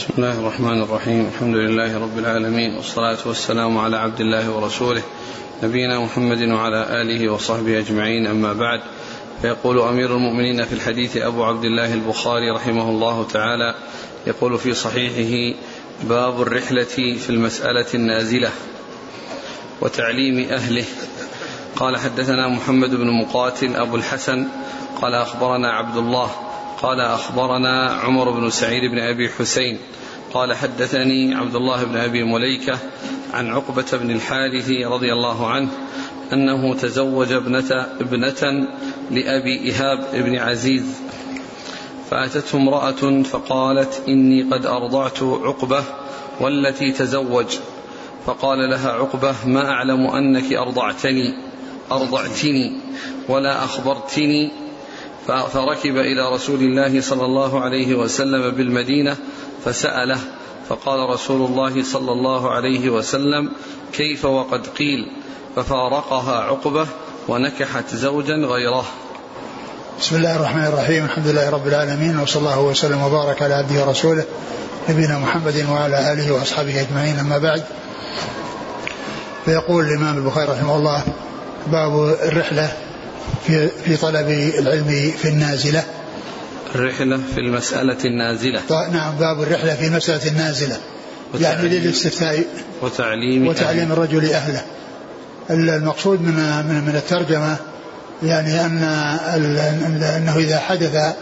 بسم الله الرحمن الرحيم الحمد لله رب العالمين والصلاة والسلام على عبد الله ورسوله نبينا محمد وعلى آله وصحبه أجمعين أما بعد فيقول أمير المؤمنين في الحديث أبو عبد الله البخاري رحمه الله تعالى يقول في صحيحه باب الرحلة في المسألة النازلة وتعليم أهله قال حدثنا محمد بن مقاتل أبو الحسن قال أخبرنا عبد الله قال أخبرنا عمر بن سعيد بن أبي حسين قال حدثني عبد الله بن أبي مليكة عن عقبة بن الحارث رضي الله عنه أنه تزوج ابنة, ابنة لأبي إيهاب بن عزيز. فأتته امرأة فقالت إني قد أرضعت عقبة والتي تزوج. فقال لها عقبة ما أعلم أنك أرضعتني أرضعتني ولا أخبرتني فركب إلى رسول الله صلى الله عليه وسلم بالمدينة فسأله فقال رسول الله صلى الله عليه وسلم كيف وقد قيل؟ ففارقها عقبة ونكحت زوجا غيره. بسم الله الرحمن الرحيم الحمد لله رب العالمين وصلى الله وسلم وبارك على عبده ورسوله نبينا محمد وعلى آله وأصحابه أجمعين. أما بعد فيقول الإمام البخاري رحمه الله باب الرحلة في في طلب العلم في النازلة. الرحلة في المسألة النازلة. نعم باب الرحلة في المسألة النازلة. يعني للاستفتاء. وتعليم وتعليم أهل. الرجل أهله. المقصود من من من الترجمة يعني أن أنه إذا حدث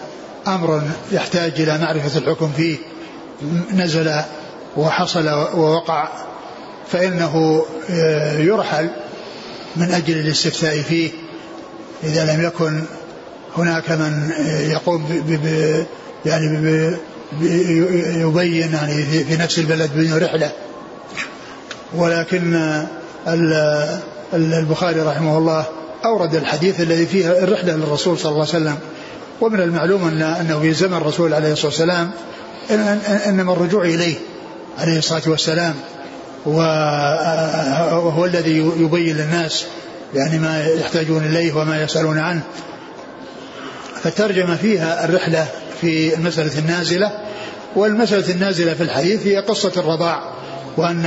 أمر يحتاج إلى معرفة الحكم فيه نزل وحصل ووقع فإنه يرحل من أجل الاستفتاء فيه. إذا لم يكن هناك من يقوم ب ب يعني ب يبين يعني في نفس البلد بدون رحلة. ولكن البخاري رحمه الله أورد الحديث الذي فيه الرحلة للرسول صلى الله عليه وسلم. ومن المعلوم أن أنه في زمن الرسول عليه الصلاة والسلام إنما الرجوع إليه عليه الصلاة والسلام. وهو الذي يبين للناس يعني ما يحتاجون إليه وما يسألون عنه. فالترجمة فيها الرحلة في المسألة النازلة والمسألة النازلة في الحديث هي قصة الرضاع وأن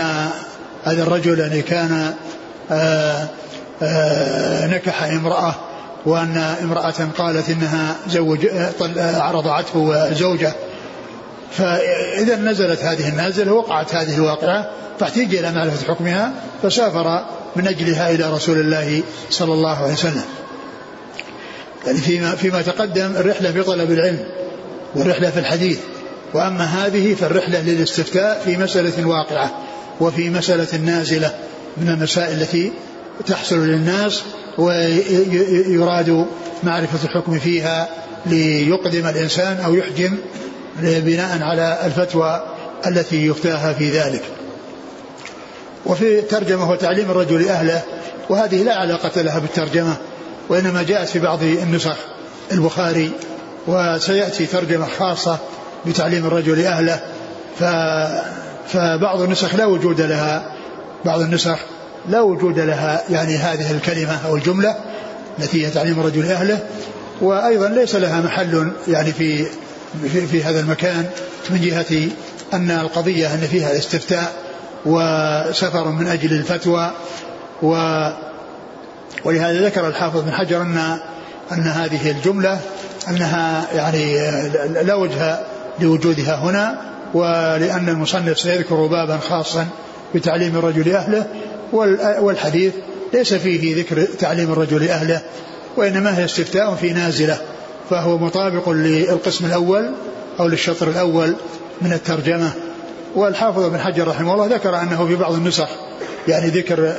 هذا الرجل يعني كان آآ آآ نكح امرأة وأن امرأة قالت إنها زوج رضعته زوجة. فإذا نزلت هذه النازلة وقعت هذه الواقعة فاحتيج إلى معرفة حكمها فسافر من أجلها إلى رسول الله صلى الله عليه وسلم. يعني فيما, فيما تقدم الرحلة في طلب العلم والرحلة في الحديث. وأما هذه فالرحلة للاستفتاء في مسألة واقعة وفي مسألة نازلة من المسائل التي تحصل للناس ويراد معرفة الحكم فيها ليقدم الإنسان أو يحجم بناء على الفتوى التي يفتاها في ذلك. وفي ترجمة وتعليم الرجل أهله وهذه لا علاقة لها بالترجمة وإنما جاءت في بعض النسخ البخاري وسيأتي ترجمة خاصة بتعليم الرجل أهله ف فبعض النسخ لا وجود لها بعض النسخ لا وجود لها يعني هذه الكلمة أو الجملة التي هي تعليم الرجل أهله وأيضا ليس لها محل يعني في في, في هذا المكان من جهة أن القضية أن فيها استفتاء وسفر من أجل الفتوى و ولهذا ذكر الحافظ بن حجر أن أن هذه الجملة أنها يعني لا وجه لوجودها هنا ولأن المصنف سيذكر بابا خاصا بتعليم الرجل أهله والحديث ليس فيه ذكر تعليم الرجل أهله وإنما هي استفتاء في نازلة فهو مطابق للقسم الأول أو للشطر الأول من الترجمة. والحافظ بن حجر رحمه الله ذكر أنه في بعض النسخ يعني ذكر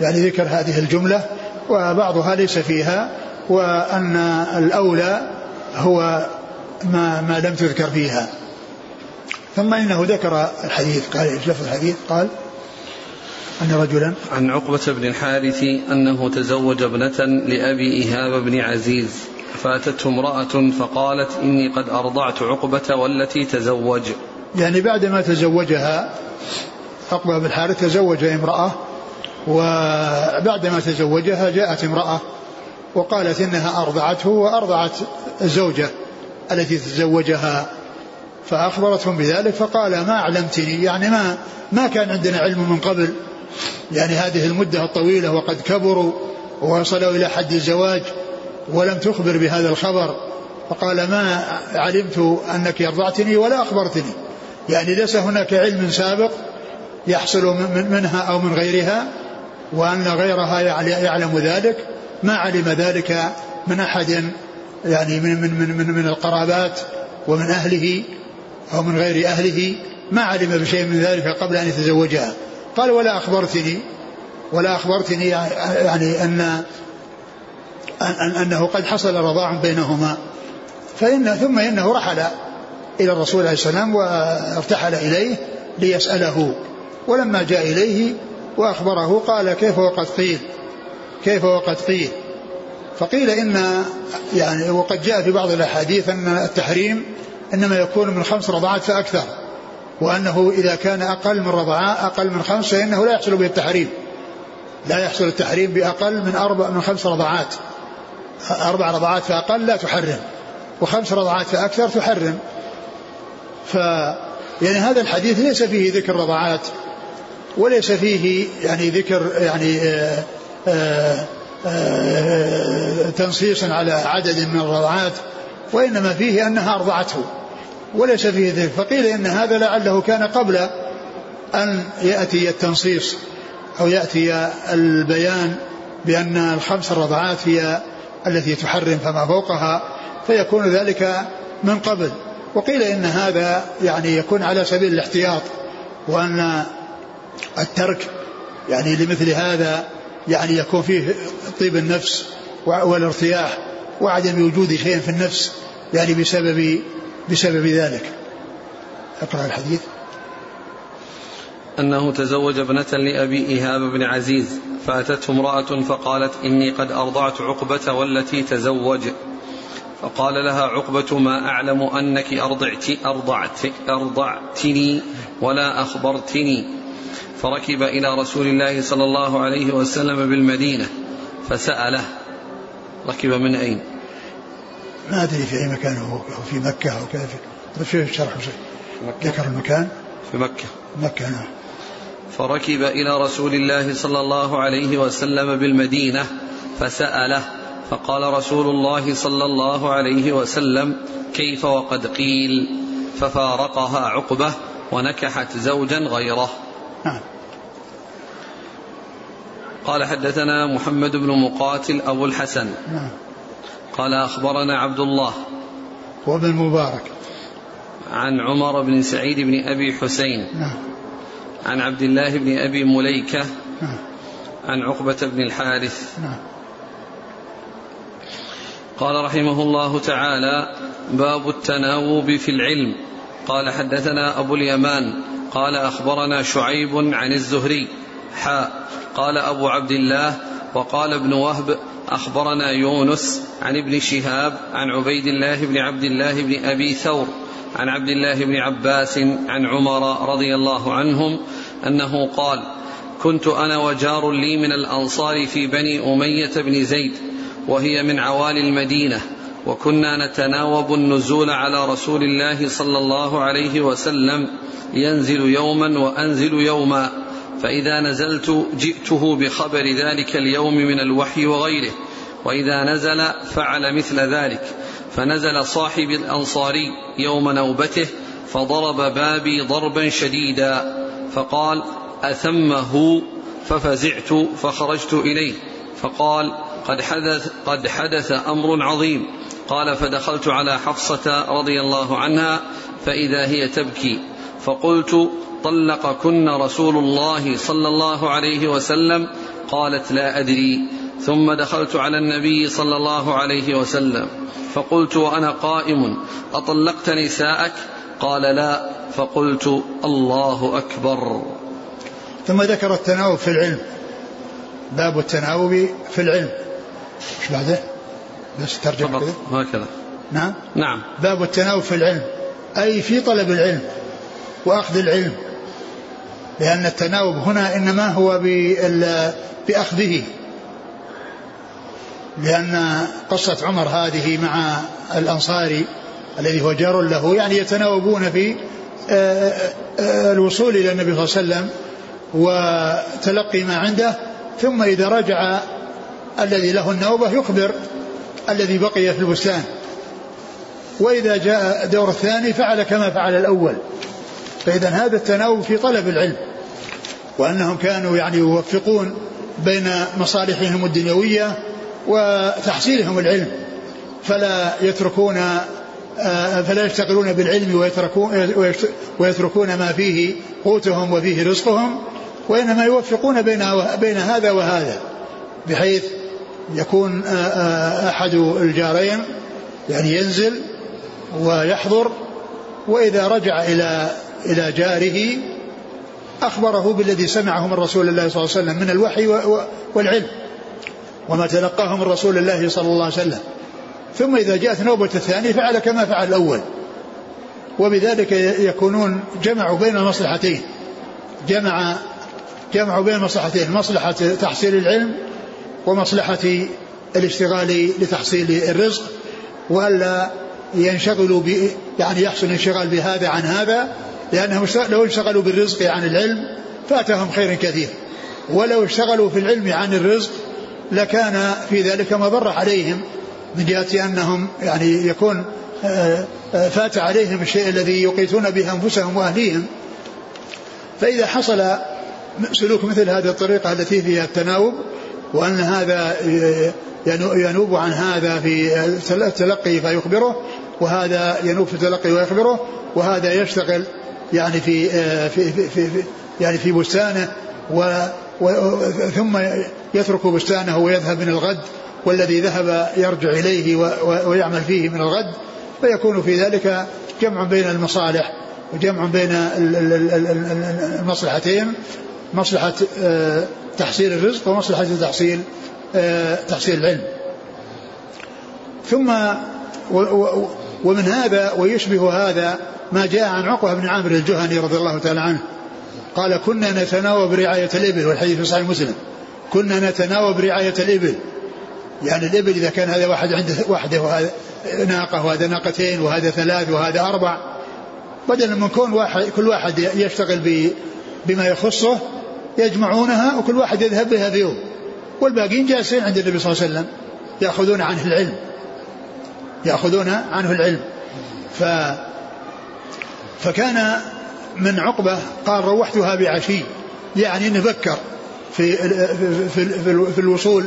يعني ذكر هذه الجملة وبعضها ليس فيها وأن الأولى هو ما ما لم تذكر فيها. ثم إنه ذكر الحديث قال لفظ الحديث؟ قال أن رجلا عن عقبة بن الحارث أنه تزوج ابنة لأبي إيهاب بن عزيز فأتته امرأة فقالت إني قد أرضعت عقبة والتي تزوج. يعني بعدما تزوجها عقبة بن الحارث تزوج امرأة وبعدما تزوجها جاءت امرأة وقالت إنها أرضعته وأرضعت الزوجة التي تزوجها. فأخبرتهم بذلك فقال ما أعلمتني يعني ما ما كان عندنا علم من قبل. يعني هذه المدة الطويلة وقد كبروا ووصلوا إلى حد الزواج ولم تخبر بهذا الخبر. فقال ما علمت أنك أرضعتني ولا أخبرتني. يعني ليس هناك علم سابق يحصل منها أو من غيرها وأن غيرها يعلم ذلك. ما علم ذلك من أحد يعني من من من من, من القرابات ومن أهله أو من غير أهله. ما علم بشيء من ذلك قبل أن يتزوجها. قال ولا أخبرتني ولا أخبرتني يعني أن أن أنه قد حصل رضاع بينهما. فإن ثم إنه رحل إلى الرسول عليه السلام وارتحل إليه ليسأله. ولما جاء إليه وأخبره قال كيف وقد قيل؟ كيف وقد قيل؟ فقيل إن يعني وقد جاء في بعض الأحاديث أن التحريم إنما يكون من خمس رضعات فأكثر وأنه إذا كان أقل من رضعاء أقل من خمس فإنه لا يحصل به التحريم. لا يحصل التحريم بأقل من أربع من خمس رضعات. أربع رضعات فأقل لا تحرم وخمس رضعات فأكثر تحرم. ف يعني هذا الحديث ليس فيه ذكر رضعات وليس فيه يعني ذكر يعني آآ آآ آآ تنصيصا على عدد من الرضعات وإنما فيه أنها أرضعته وليس فيه ذكر. فقيل إن هذا لعله كان قبل أن يأتي التنصيص أو يأتي البيان بأن الخمس الرضعات هي التي تحرم فما فوقها فيكون ذلك من قبل. وقيل إن هذا يعني يكون على سبيل الاحتياط وأن الترك يعني لمثل هذا يعني يكون فيه طيب النفس والارتياح وعدم وجود شيء في النفس يعني بسبب بسبب ذلك. أقرأ الحديث. أنه تزوج ابنة لأبي إيهاب بن عزيز فأتته امرأة فقالت إني قد أرضعت عقبة والتي تزوج. فقال لها عقبة ما أعلم أنك أرضعت أرضعت أرضعتني ولا أخبرتني. فركب إلى رسول الله صلى الله عليه وسلم بالمدينة فسأله. ركب من أين؟ ما أدري في أي مكان هو في مكة أو كذا في الشرح ذكر المكان؟ في مكة. مكة نعم. فركب إلى رسول الله صلى الله عليه وسلم بالمدينة فسأله. فقال رسول الله صلى الله عليه وسلم كيف وقد قيل؟ ففارقها عقبة ونكحت زوجا غيره. نعم. قال حدثنا محمد بن مقاتل أبو الحسن. نعم. قال أخبرنا عبد الله. وابن المبارك. عن عمر بن سعيد بن أبي حسين. نعم. عن عبد الله بن أبي مليكة. نعم. عن عقبة بن الحارث. نعم. قال رحمه الله تعالى باب التناوب في العلم. قال حدثنا أبو اليمان قال أخبرنا شعيب عن الزهري حاء قال أبو عبد الله وقال ابن وهب أخبرنا يونس عن ابن شهاب عن عبيد الله بن عبد الله بن أبي ثور عن عبد الله بن عباس عن عمر رضي الله عنهم أنه قال كنت أنا وجار لي من الأنصار في بني أمية بن زيد وهي من عوالي المدينة وكنا نتناوب النزول على رسول الله صلى الله عليه وسلم ينزل يوما وأنزل يوما فإذا نزلت جئته بخبر ذلك اليوم من الوحي وغيره وإذا نزل فعل مثل ذلك فنزل صاحب الأنصاري يوم نوبته فضرب بابي ضربا شديدا فقال أثمه؟ ففزعت فخرجت إليه فقال قد حدث قد حدث أمر عظيم. قال فدخلت على حفصة رضي الله عنها فإذا هي تبكي. فقلت طلقكن رسول الله صلى الله عليه وسلم؟ قالت لا أدري. ثم دخلت على النبي صلى الله عليه وسلم. فقلت وأنا قائم. أطلقت نساءك؟ قال لا. فقلت الله أكبر. ثم ذكر التناوب في العلم. باب التناوب في العلم. إيش بعده؟ بس ترجمة كذا. هكذا. نعم؟ نعم. باب التناوب في العلم. أي في طلب العلم وأخذ العلم. لأن التناوب هنا إنما هو بأخذه. لأن قصة عمر هذه مع الأنصاري الذي هو جار له يعني يتناوبون في آه، آه، الوصول إلى النبي صلى الله عليه وسلم وتلقي ما عنده ثم إذا رجع الذي له النوبة يخبر الذي بقي في البستان. وإذا جاء دور الثاني فعل كما فعل الأول. فإذا هذا التناوب في طلب العلم. وأنهم كانوا يعني يوفقون بين مصالحهم الدنيوية وتحصيلهم العلم. فلا يتركون آه، فلا يشتغلون بالعلم ويتركون, ويتركون ما فيه قوتهم وفيه رزقهم وإنما يوفقون بين بين هذا وهذا. بحيث يكون أحد الجارين يعني ينزل ويحضر وإذا رجع إلى إلى جاره أخبره بالذي سمعه من رسول الله صلى الله عليه وسلم من الوحي والعلم وما تلقاه من رسول الله صلى الله عليه وسلم. ثم إذا جاءت نوبة الثاني فعل كما فعل الأول. وبذلك يكونون جمعوا بين المصلحتين. جمع جمعوا بين المصلحتين مصلحة تحصيل العلم ومصلحة الاشتغال لتحصيل الرزق وألا ينشغلوا ب يعني يحصل انشغال بهذا عن هذا لأنهم لو انشغلوا بالرزق عن العلم فاتهم خير كثير. ولو اشتغلوا في العلم عن الرزق لكان في ذلك مضرة عليهم من جهة أنهم يعني يكون آه، آه، فات عليهم الشيء الذي يقيتون به أنفسهم وأهليهم. فإذا حصل سلوك مثل هذه الطريقة التي فيها التناوب وأن هذا ينوب عن هذا في التلقي فيخبره وهذا ينوب في التلقي ويخبره وهذا يشتغل يعني في آه، في في, في, في يعني في بستانه و, و ثم يترك بستانه ويذهب من الغد والذي ذهب يرجع إليه ويعمل فيه من الغد فيكون في ذلك جمع بين المصالح وجمع بين المصلحتين مصلحة آه، تحصيل الرزق ومصلحة تحصيل آه، تحصيل العلم. ثم ومن هذا ويشبه هذا ما جاء عن عقبة بن عامر الجهني رضي الله تعالى عنه. قال كنا نتناوب رعاية الإبل. والحديث في صحيح مسلم. كنا نتناوب رعاية الإبل. يعني الإبل إذا كان هذا واحد عنده واحدة وهذا ناقة وهذا ناقتين وهذا ثلاث وهذا أربع بدل من كون واحد كل واحد يشتغل بما يخصه يجمعونها وكل واحد يذهب بها في يوم. والباقين جالسين عند النبي صلى الله عليه وسلم يأخذون عنه العلم. يأخذون عنه العلم. ف فكان من عقبة قال روحتها بعشي يعني انه بكر في في في, في الوصول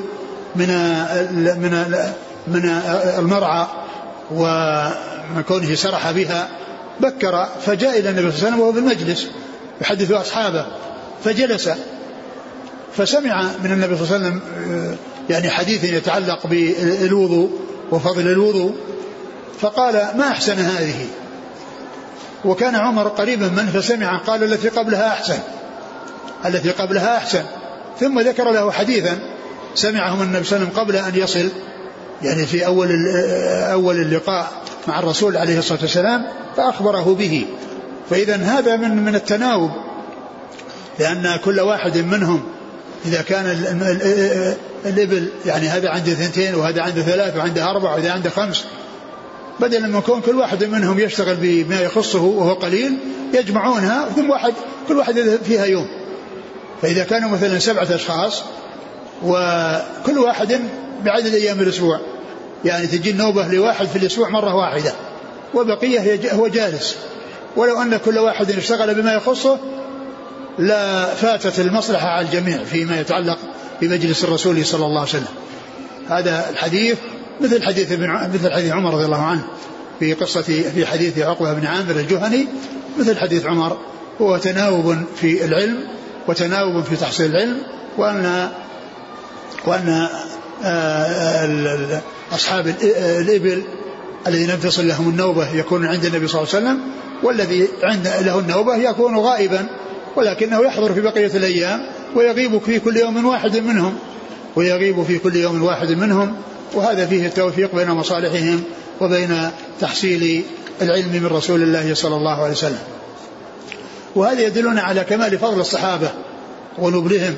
من من من المرعى ومن كونه سرح بها بكر فجاء إلى النبي صلى الله عليه وسلم وهو في المجلس يحدث أصحابه. فجلس. فسمع من النبي صلى الله عليه وسلم يعني حديث يتعلق بالوضوء وفضل الوضوء فقال ما أحسن هذه؟ وكان عمر قريبا منه فسمع قال التي قبلها أحسن. التي قبلها أحسن. ثم ذكر له حديثا سمعه من النبي صلى الله عليه وسلم قبل أن يصل يعني في أول أول اللقاء مع الرسول عليه الصلاة والسلام فأخبره به. فاذا هذا من من التناوب لأن كل واحد منهم إذا كان الإبل يعني هذا عنده اثنتين وهذا عنده ثلاث وعنده أربع وهذا عنده خمس. بدلا من كون كل واحد منهم يشتغل بما يخصه وهو قليل يجمعونها ثم واحد كل واحد فيها يوم. فإذا كانوا مثلا سبعة أشخاص وكل واحد بعدد أيام الأسبوع. يعني تجي النوبة لواحد في الأسبوع مرة واحدة. وبقية هو جالس. ولو أن كل واحد اشتغل بما يخصه لا فاتت المصلحة على الجميع فيما يتعلق بمجلس الرسول صلى الله عليه وسلم. هذا الحديث مثل حديث ابن مثل حديث عمر رضي الله عنه في قصة في حديث عقبة بن عامر الجهني مثل حديث عمر. هو تناوب في العلم وتناوب في تحصيل العلم وأن وأن آه، أصحاب الإبل الذين تصل لهم النوبة يكون عند النبي صلى الله عليه وسلم والذي عند له النوبة يكون غائبا ولكنه يحضر في بقية الأيام ويغيب في كل يوم واحد منهم ويغيب في كل يوم واحد منهم وهذا فيه التوفيق بين مصالحهم وبين تحصيل العلم من رسول الله صلى الله عليه وسلم. وهذا يدلنا على كمال فضل الصحابة ونبلهم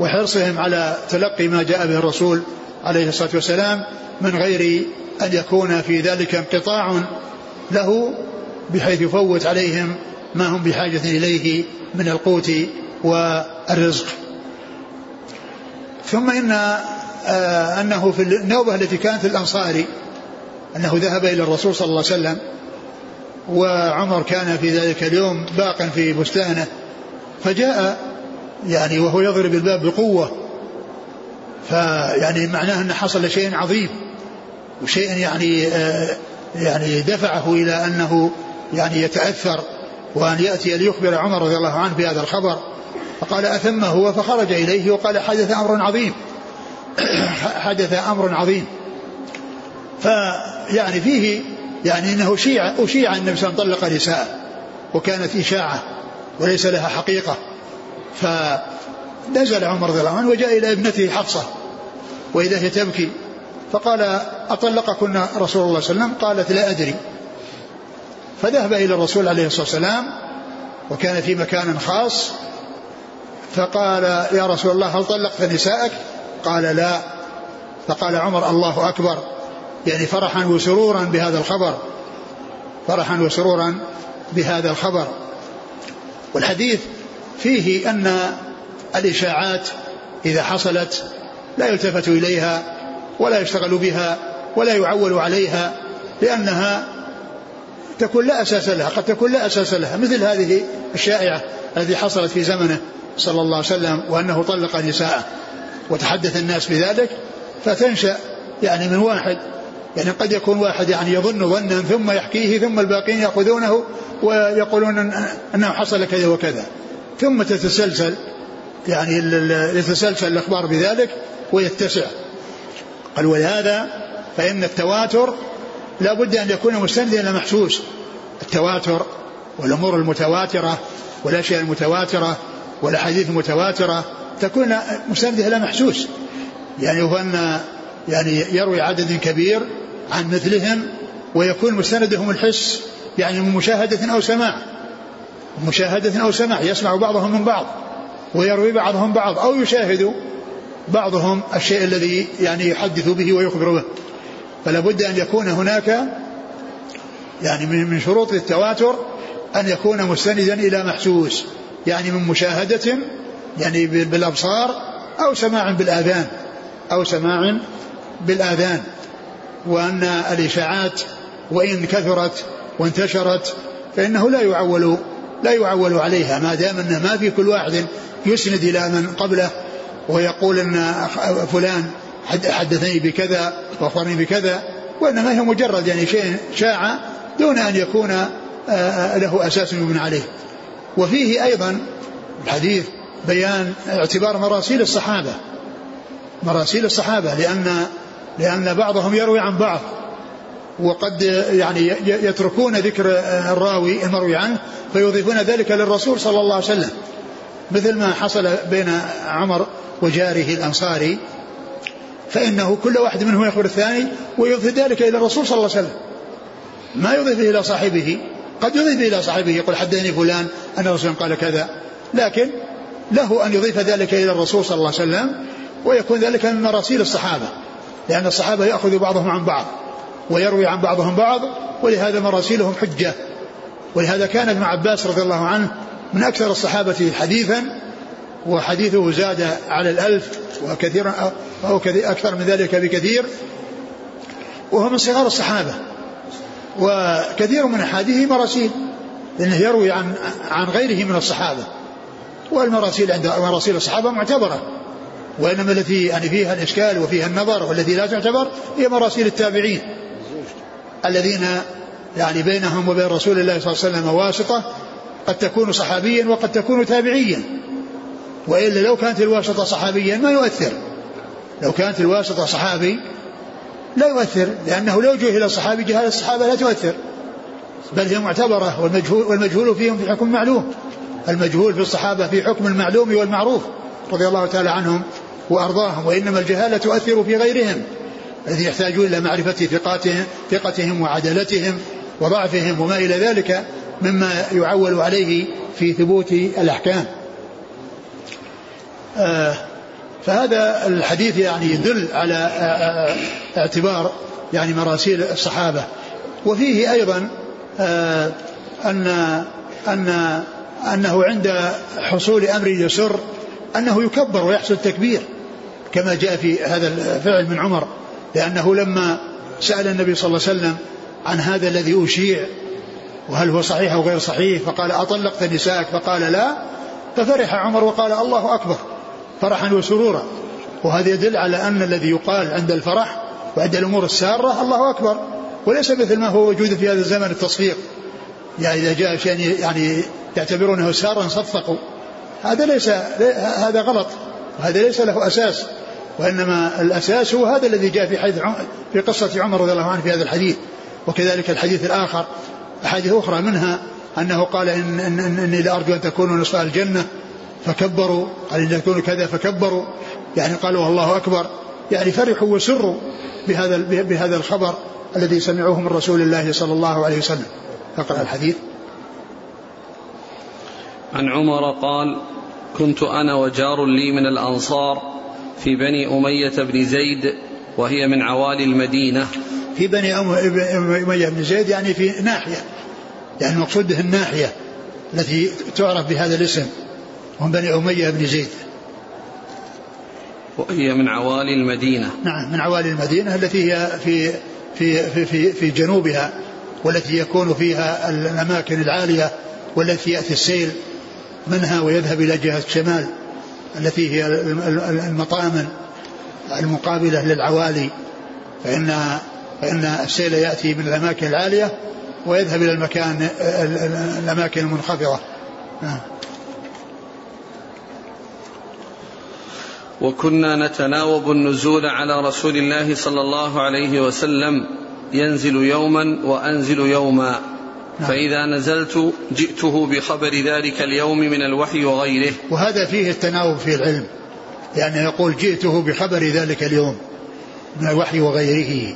وحرصهم على تلقي ما جاء به الرسول عليه الصلاة والسلام من غير أن يكون في ذلك انقطاع له بحيث يفوت عليهم ما هم بحاجة إليه من القوت والرزق. ثم إن آه أنه في النوبة التي كانت الأنصاري أنه ذهب إلى الرسول صلى الله عليه وسلم وعمر كان في ذلك اليوم باقا في بستانه فجاء يعني وهو يضرب الباب بقوة. فيعني معناه أن حصل شيء عظيم وشيء يعني آه يعني دفعه إلى أنه يعني يتأثر وأن يأتي ليخبر عمر رضي الله عنه بهذا الخبر. فقال أثم هو فخرج إليه وقال حدث أمر عظيم. حدث أمر عظيم. فيعني فيه يعني إنه شيع أشيع النبي صلى الله عليه وسلم طلق نساء وكانت إشاعة وليس لها حقيقة. فنزل عمر رضي الله عنه وجاء إلى ابنته حفصة واذا هي تبكي. فقال أطلقكن رسول الله صلى الله عليه وسلم؟ قالت لا أدري. فذهب إلى الرسول عليه الصلاة والسلام وكان في مكان خاص فقال يا رسول الله هل طلقت نساءك قال لا. فقال عمر الله أكبر. يعني فرحا وسرورا بهذا الخبر فرحا وسرورا بهذا الخبر. والحديث فيه أن الإشاعات إذا حصلت لا يلتفت إليها ولا يشتغل بها ولا يعول عليها لأنها تكون لا أساس لها قد تكون لا أساس لها مثل هذه الشائعة التي حصلت في زمنه صلى الله عليه وسلم وأنه طلق نساءه وتحدث الناس بذلك فتنشأ يعني من واحد يعني قد يكون واحد يعني يظن ظنا ثم يحكيه ثم الباقين يأخذونه ويقولون أنه حصل كذا وكذا. ثم تتسلسل يعني يتسلسل الأخبار بذلك ويتسع. قال ولهذا فإن التواتر لا بد أن يكون مستندا إلى محسوس التواتر والأمور المتواترة والأشياء المتواترة والأحاديث المتواترة تكون مستندة إلى محسوس. يعني هو أن يعني يروي عدد كبير عن مثلهم ويكون مستندهم الحس يعني من مشاهدة أو سماع. مشاهدة أو سماع يسمع بعضهم من بعض ويروي بعضهم بعض أو يشاهد بعضهم الشيء الذي يعني يحدث به ويخبر به. فلا بد أن يكون هناك يعني من شروط التواتر أن يكون مستندا إلى محسوس يعني من مشاهدة يعني بالأبصار أو سماع بالآذان أو سماع بالآذان. وأن الإشاعات وإن كثرت وانتشرت فإنه لا يعول لا يعول عليها. ما دام أنه ما في كل واحد يسند إلى من قبله ويقول أن فلان حدثني بكذا وأخبرني بكذا وإنما هي مجرد يعني شيء شاع دون أن يكون له أساس يبنى عليه. وفيه أيضا الحديث بيان اعتبار مراسيل الصحابة. مراسيل الصحابة لأن لأن بعضهم يروي عن بعض. وقد يعني يتركون ذكر الراوي المروي عنه فيضيفون ذلك للرسول صلى الله عليه وسلم. مثل ما حصل بين عمر وجاره الأنصاري فإنه كل واحد منهم يخبر الثاني ويضيف ذلك إلى الرسول صلى الله عليه وسلم. ما يضيفه إلى صاحبه قد يضيف إلى صاحبه يقول حدثني فلان أن الرسول قال كذا. لكن له أن يضيف ذلك إلى الرسول صلى الله عليه وسلم ويكون ذلك من مراسيل الصحابة. لأن الصحابة يأخذ بعضهم عن بعض ويروي عن بعضهم بعض ولهذا مراسيلهم حجة. ولهذا كان ابن عباس رضي الله عنه من أكثر الصحابة حديثا وحديثه زاد على الألف وكثيرا أو أكثر من ذلك بكثير. وهو من صغار الصحابة. وكثير من أحاديثه مراسيل. لأنه يروي عن عن غيره من الصحابة. والمراسيل عند مراسيل الصحابة معتبرة. وإنما التي يعني فيها الإشكال وفيها النظر والتي لا تعتبر هي مراسيل التابعين. الذين يعني بينهم وبين رسول الله صلى الله عليه وسلم واسطة. قد تكون صحابيا وقد تكون تابعيا. وإلا لو كانت الواسطة صحابيا ما يؤثر. لو كانت الواسطة صحابي لا يؤثر لأنه لو جهل الصحابي جهال الصحابة لا تؤثر. بل هي معتبرة والمجهول, والمجهول فيهم في حكم معلوم. المجهول في الصحابة في حكم المعلوم والمعروف رضي الله تعالى عنهم وأرضاهم وإنما الجهالة تؤثر في غيرهم. الذين يحتاجون إلى معرفة ثقاتهم ثقتهم وعدالتهم وضعفهم وما إلى ذلك مما يعول عليه في ثبوت الأحكام. فهذا الحديث يعني يدل على آه، آه، اعتبار يعني مراسيل الصحابة. وفيه أيضا آه، أن أن أنه عند حصول أمر يسر أنه يكبر ويحصل تكبير كما جاء في هذا الفعل من عمر لأنه لما سأل النبي صلى الله عليه وسلم عن هذا الذي أشيع وهل هو صحيح أو غير صحيح؟ فقال أطلقت نساءك فقال لا. ففرح عمر وقال الله أكبر. فرحا وسرورا. وهذا يدل على أن الذي يقال عند الفرح وعند الأمور السارة الله أكبر. وليس مثل ما هو موجود في هذا الزمن التصفيق. يعني إذا جاء شيء يعني يعتبرونه سارا صفقوا. هذا ليس هذا غلط. وهذا ليس له أساس. وإنما الأساس هو هذا الذي جاء في حديث في قصة عمر رضي الله عنه في هذا الحديث. وكذلك الحديث الآخر. أحاديث أخرى منها أنه قال إن, إن, إن إني لأرجو أن تكونوا نصف الجنة. فكبروا قال إن تكونوا كذا فكبروا. يعني قالوا الله أكبر. يعني فرحوا وسروا بهذا بهذا الخبر الذي سمعوه من رسول الله صلى الله عليه وسلم. أقرأ الحديث. عن عمر قال كنت أنا وجار لي من الأنصار في بني أمية بن زيد وهي من عوالي المدينة. في بني أمية بن زيد يعني في ناحية. يعني المقصود به الناحية التي تعرف بهذا الاسم. هم بني أمية بن زيد. وهي من عوالي المدينة. نعم من عوالي المدينة التي هي في في في في, في جنوبها والتي يكون فيها الأماكن العالية والتي يأتي السيل منها ويذهب إلى جهة الشمال التي هي المطامن المقابلة للعوالي. فإن فإن السيل يأتي من الأماكن العالية ويذهب إلى المكان الأماكن المنخفضة. نعم. وكنا نتناوب النزول على رسول الله صلى الله عليه وسلم ينزل يوما وأنزل يوما. نعم. فإذا نزلت جئته بخبر ذلك اليوم من الوحي وغيره. وهذا فيه التناوب في العلم يعني يقول جئته بخبر ذلك اليوم من الوحي وغيره.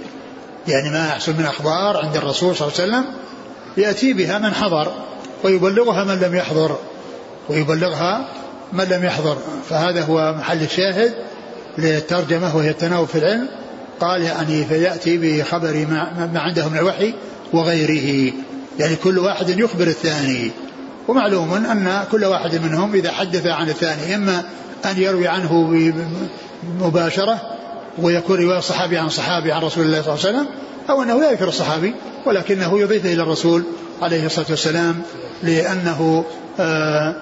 يعني ما يحصل من أخبار عند الرسول صلى الله عليه وسلم يأتي بها من حضر ويبلغها من لم يحضر ويبلغها من لم يحضر. فهذا هو محل الشاهد للترجمة وهي التناوب في العلم. قال يعني فيأتي بخبر ما عنده من الوحي وغيره. يعني كل واحد يخبر الثاني. ومعلوم أن كل واحد منهم إذا حدث عن الثاني إما أن يروي عنه مباشرة ويكون رواية صحابي عن صحابي عن رسول الله صلى الله عليه وسلم أو أنه لا يذكر الصحابي ولكنه يضيفه إلى الرسول عليه الصلاة والسلام لأنه آه،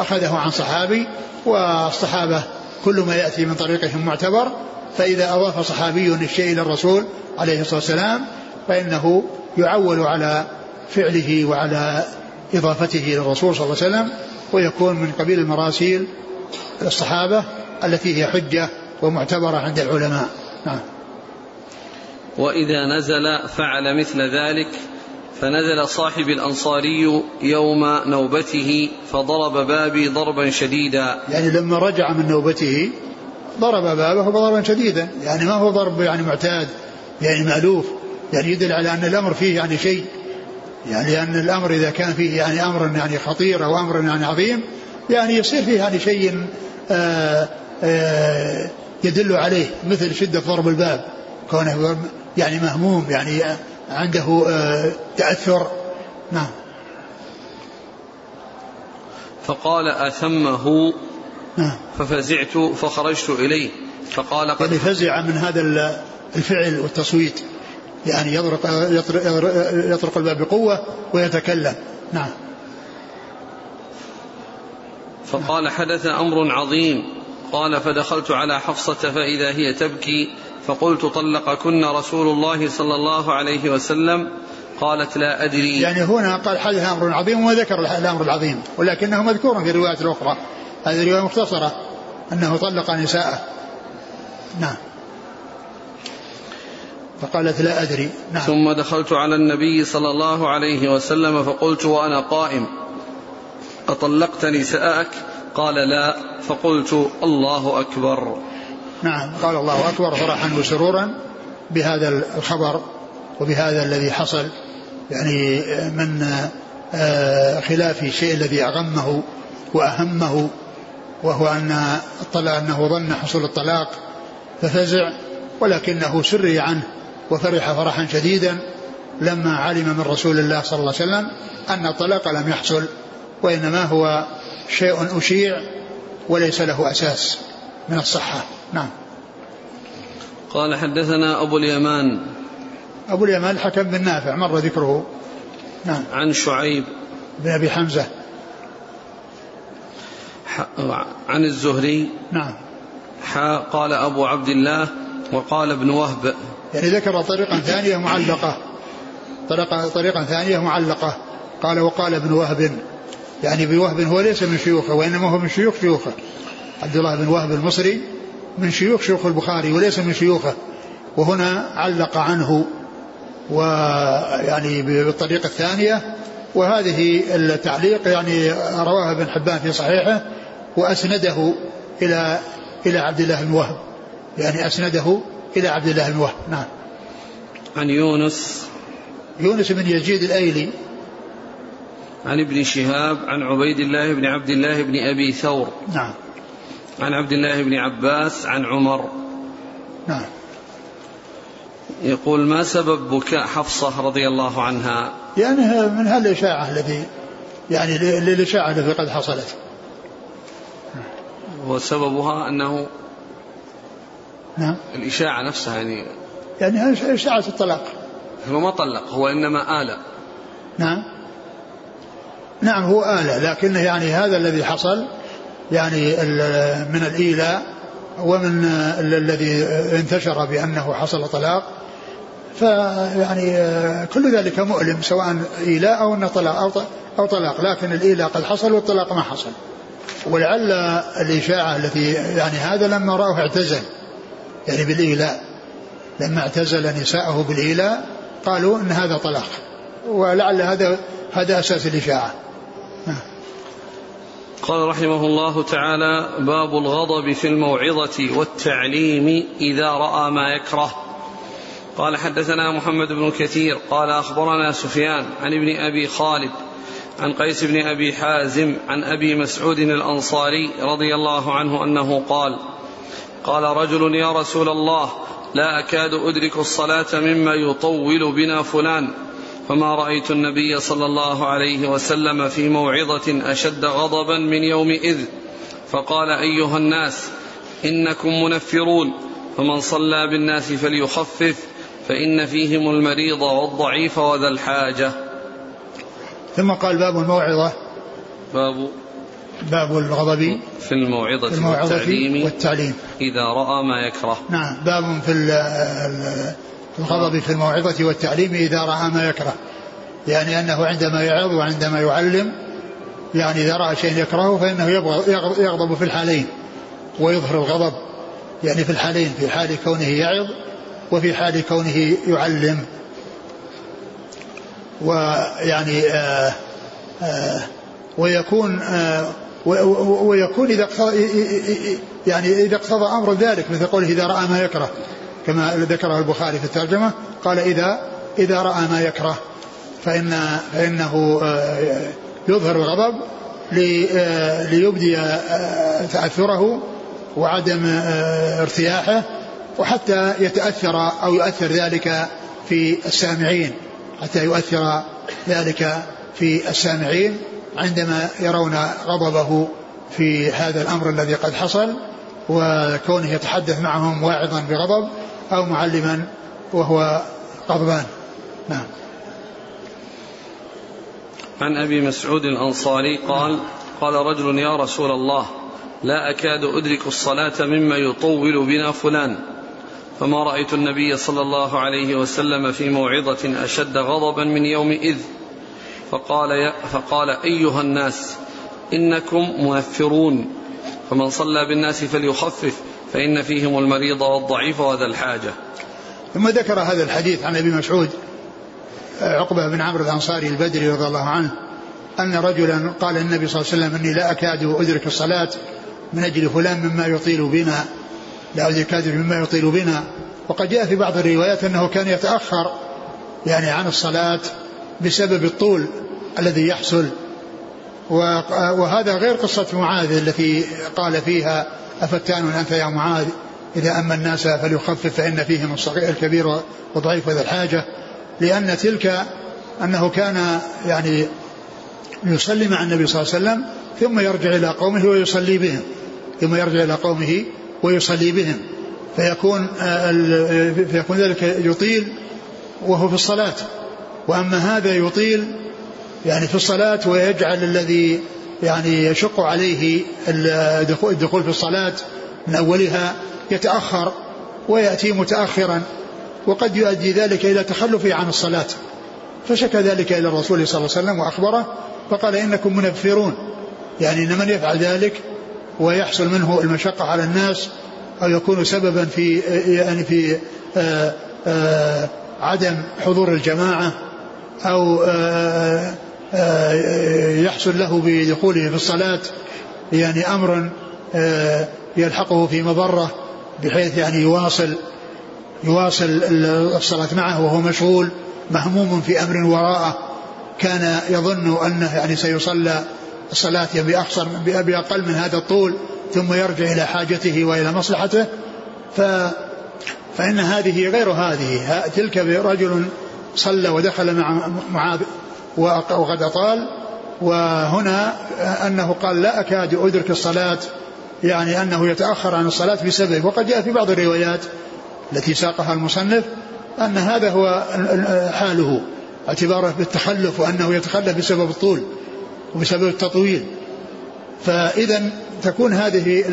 أخذه عن صحابي والصحابة كل ما يأتي من طريقهم معتبر فإذا أضاف صحابي الشيء إلى الرسول عليه الصلاة والسلام فإنه يعول على فعله وعلى إضافته إلى الرسول صلى الله عليه وسلم ويكون من قبيل المراسيل الصحابة التي هي حجة ومعتبرة عند العلماء. نعم. وإذا نزل فعل مثل ذلك فنزل صاحب الأنصاري يوم نوبته فضرب بابي ضربا شديدا. يعني لما رجع من نوبته ضرب بابه ضربا شديدا. يعني ما هو ضرب يعني معتاد يعني مألوف. يعني يدل على أن الأمر فيه يعني شيء. يعني أن الأمر إذا كان فيه يعني أمر يعني خطير أو أمر يعني عظيم يعني يصير فيه يعني شيء آآ آآ يدل عليه مثل شدة ضرب الباب. كونه يعني مهموم يعني عنده تأثر. نعم. فقال أثمه نعم. ففزعت فخرجت إليه. فقال قد يعني فزع من هذا الفعل والتصويت. يعني يطرق يطرق, يطرق الباب بقوة ويتكلم. نعم. فقال حدث أمر عظيم. قال فدخلت على حفصة فإذا هي تبكي فقلت طلقكن رسول الله صلى الله عليه وسلم. قالت لا أدري. يعني هنا قال حدث أمر عظيم وذكر الأمر العظيم ولكنه مذكور في الروايات الأخرى هذه رواية مختصرة أنه طلق نساءه. نعم. فقالت لا أدري. نعم. ثم دخلت على النبي صلى الله عليه وسلم فقلت وأنا قائم. أطلقت نساءك؟ قال لا. فقلت الله أكبر. نعم. قال الله أكبر فرحا وسرورا بهذا الخبر وبهذا الذي حصل. يعني من آه، خلاف الشيء الذي أغمه وأهمه وهو أن الطلاق أنه ظن حصول الطلاق ففزع ولكنه سري عنه وفرح فرحا شديدا لما علم من رسول الله صلى الله عليه وسلم أن الطلاق لم يحصل وإنما هو شيء أشيع وليس له أساس من الصحة. نعم. قال حدثنا أبو اليمان. أبو اليمان الحكم بن نافع مر ذكره. نعم. عن شعيب. بن أبي حمزة. عن الزهري. نعم. قال أبو عبد الله وقال ابن وهب. يعني ذكر طريقا ثانية معلقة. طريقا, طريقا ثانية معلقة. قال وقال ابن وهب. يعني ابن وهب هو ليس من شيوخه وإنما هو من شيوخ شيوخه. عبد الله بن وهب المصري. من شيوخ شيوخ البخاري وليس من شيوخه وهنا علق عنه ويعني بالطريقة الثانية وهذه التعليق يعني رواه ابن حبان في صحيحه وأسنده إلى إلى عبد الله بن وهب. يعني أسنده إلى عبد الله بن وهب. نعم. عن يونس. يونس بن يزيد الأيلي. عن ابن شهاب عن عبيد الله بن عبد الله بن أبي ثور. نعم. عن عبد الله بن عباس عن عمر. نعم. يقول ما سبب بكاء حفصة رضي الله عنها؟ يعني من هالإشاعة الذي يعني للإشاعة التي قد حصلت. وسببها أنه نعم. الإشاعة نفسها يعني يعني إشاعة الطلاق. هو ما طلق هو إنما آلة نعم. نعم هو آلة لكن يعني هذا الذي حصل يعني من الإيلاء ومن الذي انتشر بأنه حصل طلاق. فيعني كل ذلك مؤلم سواء إيلاء أو أنه طلاق أو, طلاق لكن الإيلاء قد حصل والطلاق ما حصل. ولعل الإشاعة التي يعني هذا لما رأوه اعتزل يعني بالإيلاء. لما اعتزل نساءه بالإيلاء قالوا أن هذا طلاق ولعل هذا هذا أساس الإشاعة. قال رحمه الله تعالى باب الغضب في الموعظة والتعليم إذا رأى ما يكره. قال حدثنا محمد بن كثير قال أخبرنا سفيان عن ابن أبي خالد عن قيس بن أبي حازم عن أبي مسعود الأنصاري رضي الله عنه أنه قال قال رجل يا رسول الله لا أكاد أدرك الصلاة مما يطول بنا فلان. فما رأيت النبي صلى الله عليه وسلم في موعظة أشد غضبا من يومئذ فقال أيها الناس إنكم منفرون فمن صلى بالناس فليخفف فإن فيهم المريض والضعيف وذا الحاجة. ثم قال باب الموعظة. باب باب الغضب. في الموعظة, في الموعظة والتعليم, والتعليم. إذا رأى ما يكره. نعم باب في الغضب في الموعظة والتعليم إذا رأى ما يكره. يعني أنه عندما يعظ وعندما يعلم يعني إذا رأى شيء يكرهه فإنه يغضب في الحالين ويظهر الغضب. يعني في الحالين في حال كونه يعظ وفي حال كونه يعلم. ويعني آآ آآ ويكون آآ ويكون إذا يعني إذا اقتضى أمر ذلك مثل قوله إذا رأى ما يكره. كما ذكره البخاري في الترجمة قال إذا إذا رأى ما يكره فإن فإنه يظهر الغضب ليبدي تأثره وعدم ارتياحه وحتى يتأثر أو يؤثر ذلك في السامعين حتى يؤثر ذلك في السامعين عندما يرون غضبه في هذا الأمر الذي قد حصل وكونه يتحدث معهم واعظا بغضب أو معلما وهو غضبان. نعم. عن أبي مسعود الأنصاري قال قال رجل يا رسول الله لا أكاد أدرك الصلاة مما يطول بنا فلان. فما رأيت النبي صلى الله عليه وسلم في موعظة أشد غضبا من يومئذ. فقال يا فقال أيها الناس إنكم منفرون فمن صلى بالناس فليخفف. فإن فيهم المريض والضعيف وذا الحاجة. ثم ذكر هذا الحديث عن أبي مسعود عقبة بن عمرو الأنصاري البدري رضي الله عنه أن رجلا قال النبي صلى الله عليه وسلم إني لا أكاد أدرك الصلاة من أجل فلان مما يطيل بنا لا أدرك مما يطيل بنا. وقد جاء في بعض الروايات أنه كان يتأخر يعني عن الصلاة بسبب الطول الذي يحصل. وهذا غير قصة معاذ التي قال فيها أفتان أنت يا معاذ؟ إذا أما الناس فليخفف فإن فيهم الصغير الكبير وضعيف ذا الحاجة لأن تلك أنه كان يعني يصلي مع النبي صلى الله عليه وسلم ثم يرجع إلى قومه ويصلي بهم ثم يرجع إلى قومه ويصلي بهم. فيكون آه، فيكون ذلك يطيل وهو في الصلاة. وأما هذا يطيل يعني في الصلاة ويجعل الذي يعني يشق عليه الدخول في الصلاة من أولها يتأخر ويأتي متأخرا وقد يؤدي ذلك إلى تخلفه عن الصلاة. فشكى ذلك إلى الرسول صلى الله عليه وسلم وأخبره فقال إنكم منفرون. يعني إن من يفعل ذلك ويحصل منه المشقة على الناس أو يكون سببا في يعني في آآ آآ عدم حضور الجماعة أو آآ يحصل له بدخوله في الصلاة يعني أمر يلحقه في مضرة بحيث يعني يواصل يواصل الصلاة معه وهو مشغول مهموم في أمر وراءه. كان يظن أنه يعني سيصلى الصلاة بأقصر بأقل من هذا الطول ثم يرجع إلى حاجته وإلى مصلحته. ف فإن هذه غير هذه. تلك رجل صلى ودخل مع وقد أطال. وهنا أنه قال لا أكاد أدرك الصلاة يعني أنه يتأخر عن الصلاة بسبب وقد جاء في بعض الروايات التي ساقها المصنف أن هذا هو حاله اعتباره بالتخلف وأنه يتخلف بسبب الطول وبسبب التطويل. فإذا تكون هذه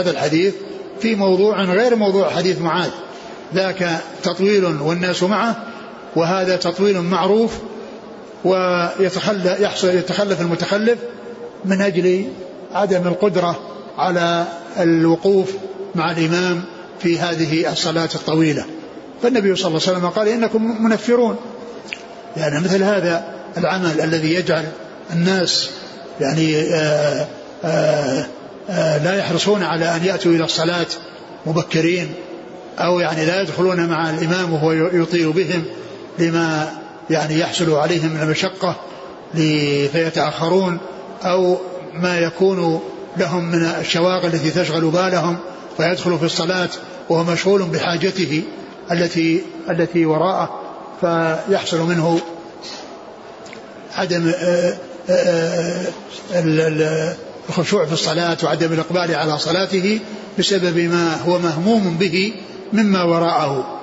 هذا الحديث في موضوع غير موضوع حديث معاذ ذاك تطويل والناس معه وهذا تطويل معروف ويتخلف يحصل يتخلف المتخلف من أجل عدم القدرة على الوقوف مع الإمام في هذه الصلاة الطويلة. فالنبي صلى الله عليه وسلم قال إنكم منفرون. يعني مثل هذا العمل الذي يجعل الناس يعني آآ آآ آآ لا يحرصون على أن يأتوا إلى الصلاة مبكرين أو يعني لا يدخلون مع الإمام وهو يطيل بهم لما يعني يحصل عليهم من المشقة فيتأخرون أو ما يكون لهم من الشواغل التي تشغل بالهم فيدخل في الصلاة وهو مشغول بحاجته التي التي وراءه فيحصل منه عدم آه، آه، آه، الخشوع في الصلاة وعدم الإقبال على صلاته بسبب ما هو مهموم به مما وراءه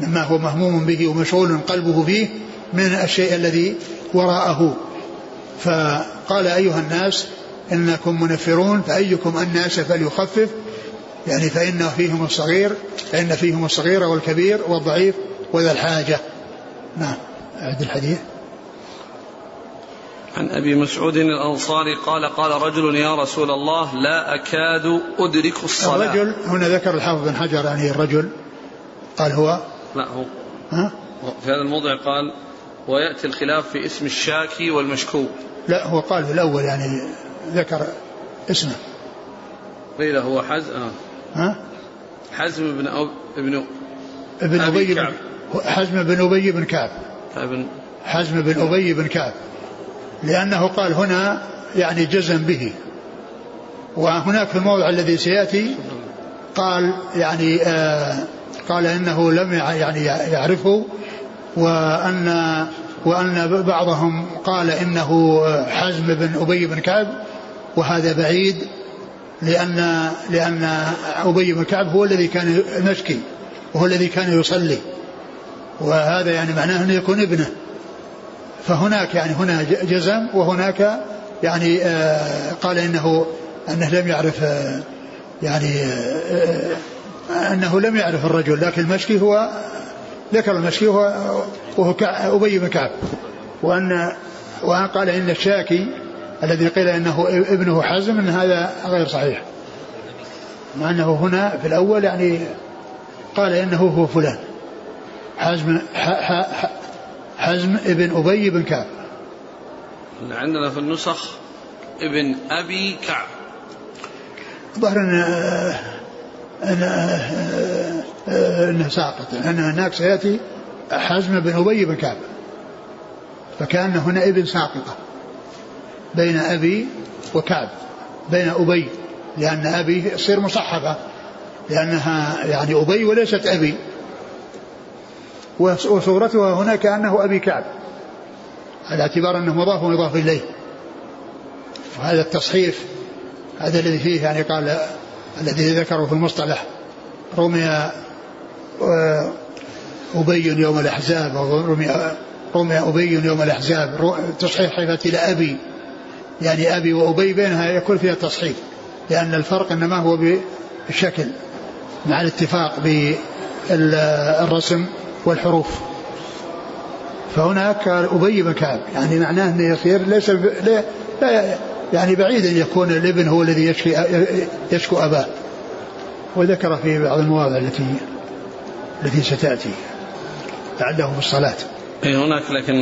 مما هو مهموم به ومشغول قلبه فيه من الشيء الذي وراءه. فقال أيها الناس إنكم منفرون فأيكم الناس فليخفف. يعني فإن فيهم الصغير فإن فيهم الصغير والكبير والضعيف وذا الحاجة. نعم. أعد الحديث. عن أبي مسعود الأنصاري قال قال رجل يا رسول الله لا أكاد أدرك الصلاة. الرجل هنا ذكر الحافظ بن حجر يعني الرجل قال هو؟ لا هو. ها؟ في هذا الموضع قال ويأتي الخلاف في اسم الشاكي والمشكو لا هو قال في الأول يعني ذكر اسمه. قيل هو حزم آه. ها؟ حزم بن أو ابن ابن أبي بن حزم بن أبي بن كعب. ابن حزم بن أبي بن كعب. لأنه قال هنا يعني جزم به. وهناك في الموضع الذي سيأتي قال يعني آه قال إنه لم يعني يعرفه وأن وأن بعضهم قال إنه حزم بن أبي بن كعب وهذا بعيد لأن لأن أبي بن كعب هو الذي كان المشكي وهو الذي كان يصلي وهذا يعني معناه أنه يكون ابنه. فهناك يعني هنا جزم وهناك يعني آه، قال إنه أنه لم يعرف آه، يعني آه، أنه لم يعرف الرجل لكن المشكي هو ذكر المشكي هو وهو أبي بن كعب. وان وأن قال إن الشاكي الذي قيل إنه ابنه حزم إن هذا غير صحيح. مع أنه هنا في الأول يعني قال إنه هو فلان. حزم حزم ابن أبي بن كعب. عندنا في النسخ ابن أبي كعب. ظهر أن أنه ساقط لأن هناك سيأتي حزم بن أبي بن كعب فكأن هنا ابن ساقطة. بين أبي وكعب. بين أبي. لأن أبي تصير مصحفة. لأنها يعني أبي وليست أبي. وصورتها هنا كأنه أبي كعب. على اعتبار أنه مضاف ومضاف إليه. وهذا التصحيف هذا الذي فيه يعني قال الذي ذكره في المصطلح رمي آه، أبي يوم الأحزاب رمي أبي يوم الأحزاب تصحيح حيفة إلى أبي. يعني أبي وأبي بينها يكون فيها تصحيح لأن الفرق إنما هو بالشكل مع الاتفاق بالرسم والحروف. فهناك أبي بن كعب يعني معناه أنه يصير ليس لا يعني بعيد أن يكون الابن هو الذي يشكو أباه. وذكر في بعض المواضع التي التي ستأتي. لعله في الصلاة هناك لكن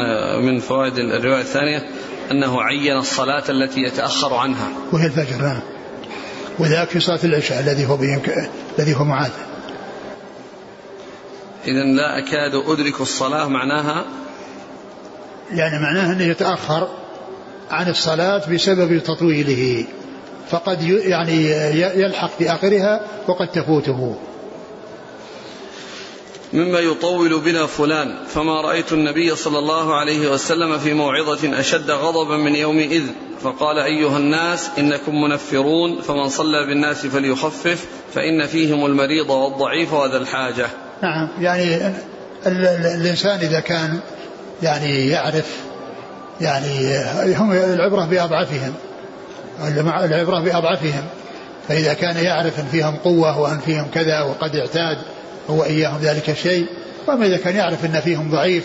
من فوائد الرواية الثانية أنه عين الصلاة التي يتأخر عنها. وهي الفجر نعم. وذاك في صلاة العشاء الذي هو الذي هو معاذ. إذا لا أكاد أدرك الصلاة معناها. يعني معناها أنه يتأخر عن الصلاة بسبب تطويله. فقد يعني يلحق في آخرها وقد تفوته. مما يطول بنا فلان. فما رأيت النبي صلى الله عليه وسلم في موعظة أشد غضبا من يومئذ فقال أيها الناس إنكم منفرون فمن صلى بالناس فليخفف فإن فيهم المريض والضعيف وذا الحاجة. نعم يعني الإنسان إذا كان يعني يعرف يعني هم العبرة بأضعفهم العبرة بأضعفهم. فإذا كان يعرف أن فيهم قوة وأن فيهم كذا وقد اعتاد هو إياهم ذلك الشيء وأما إذا كان يعرف أن فيهم ضعيف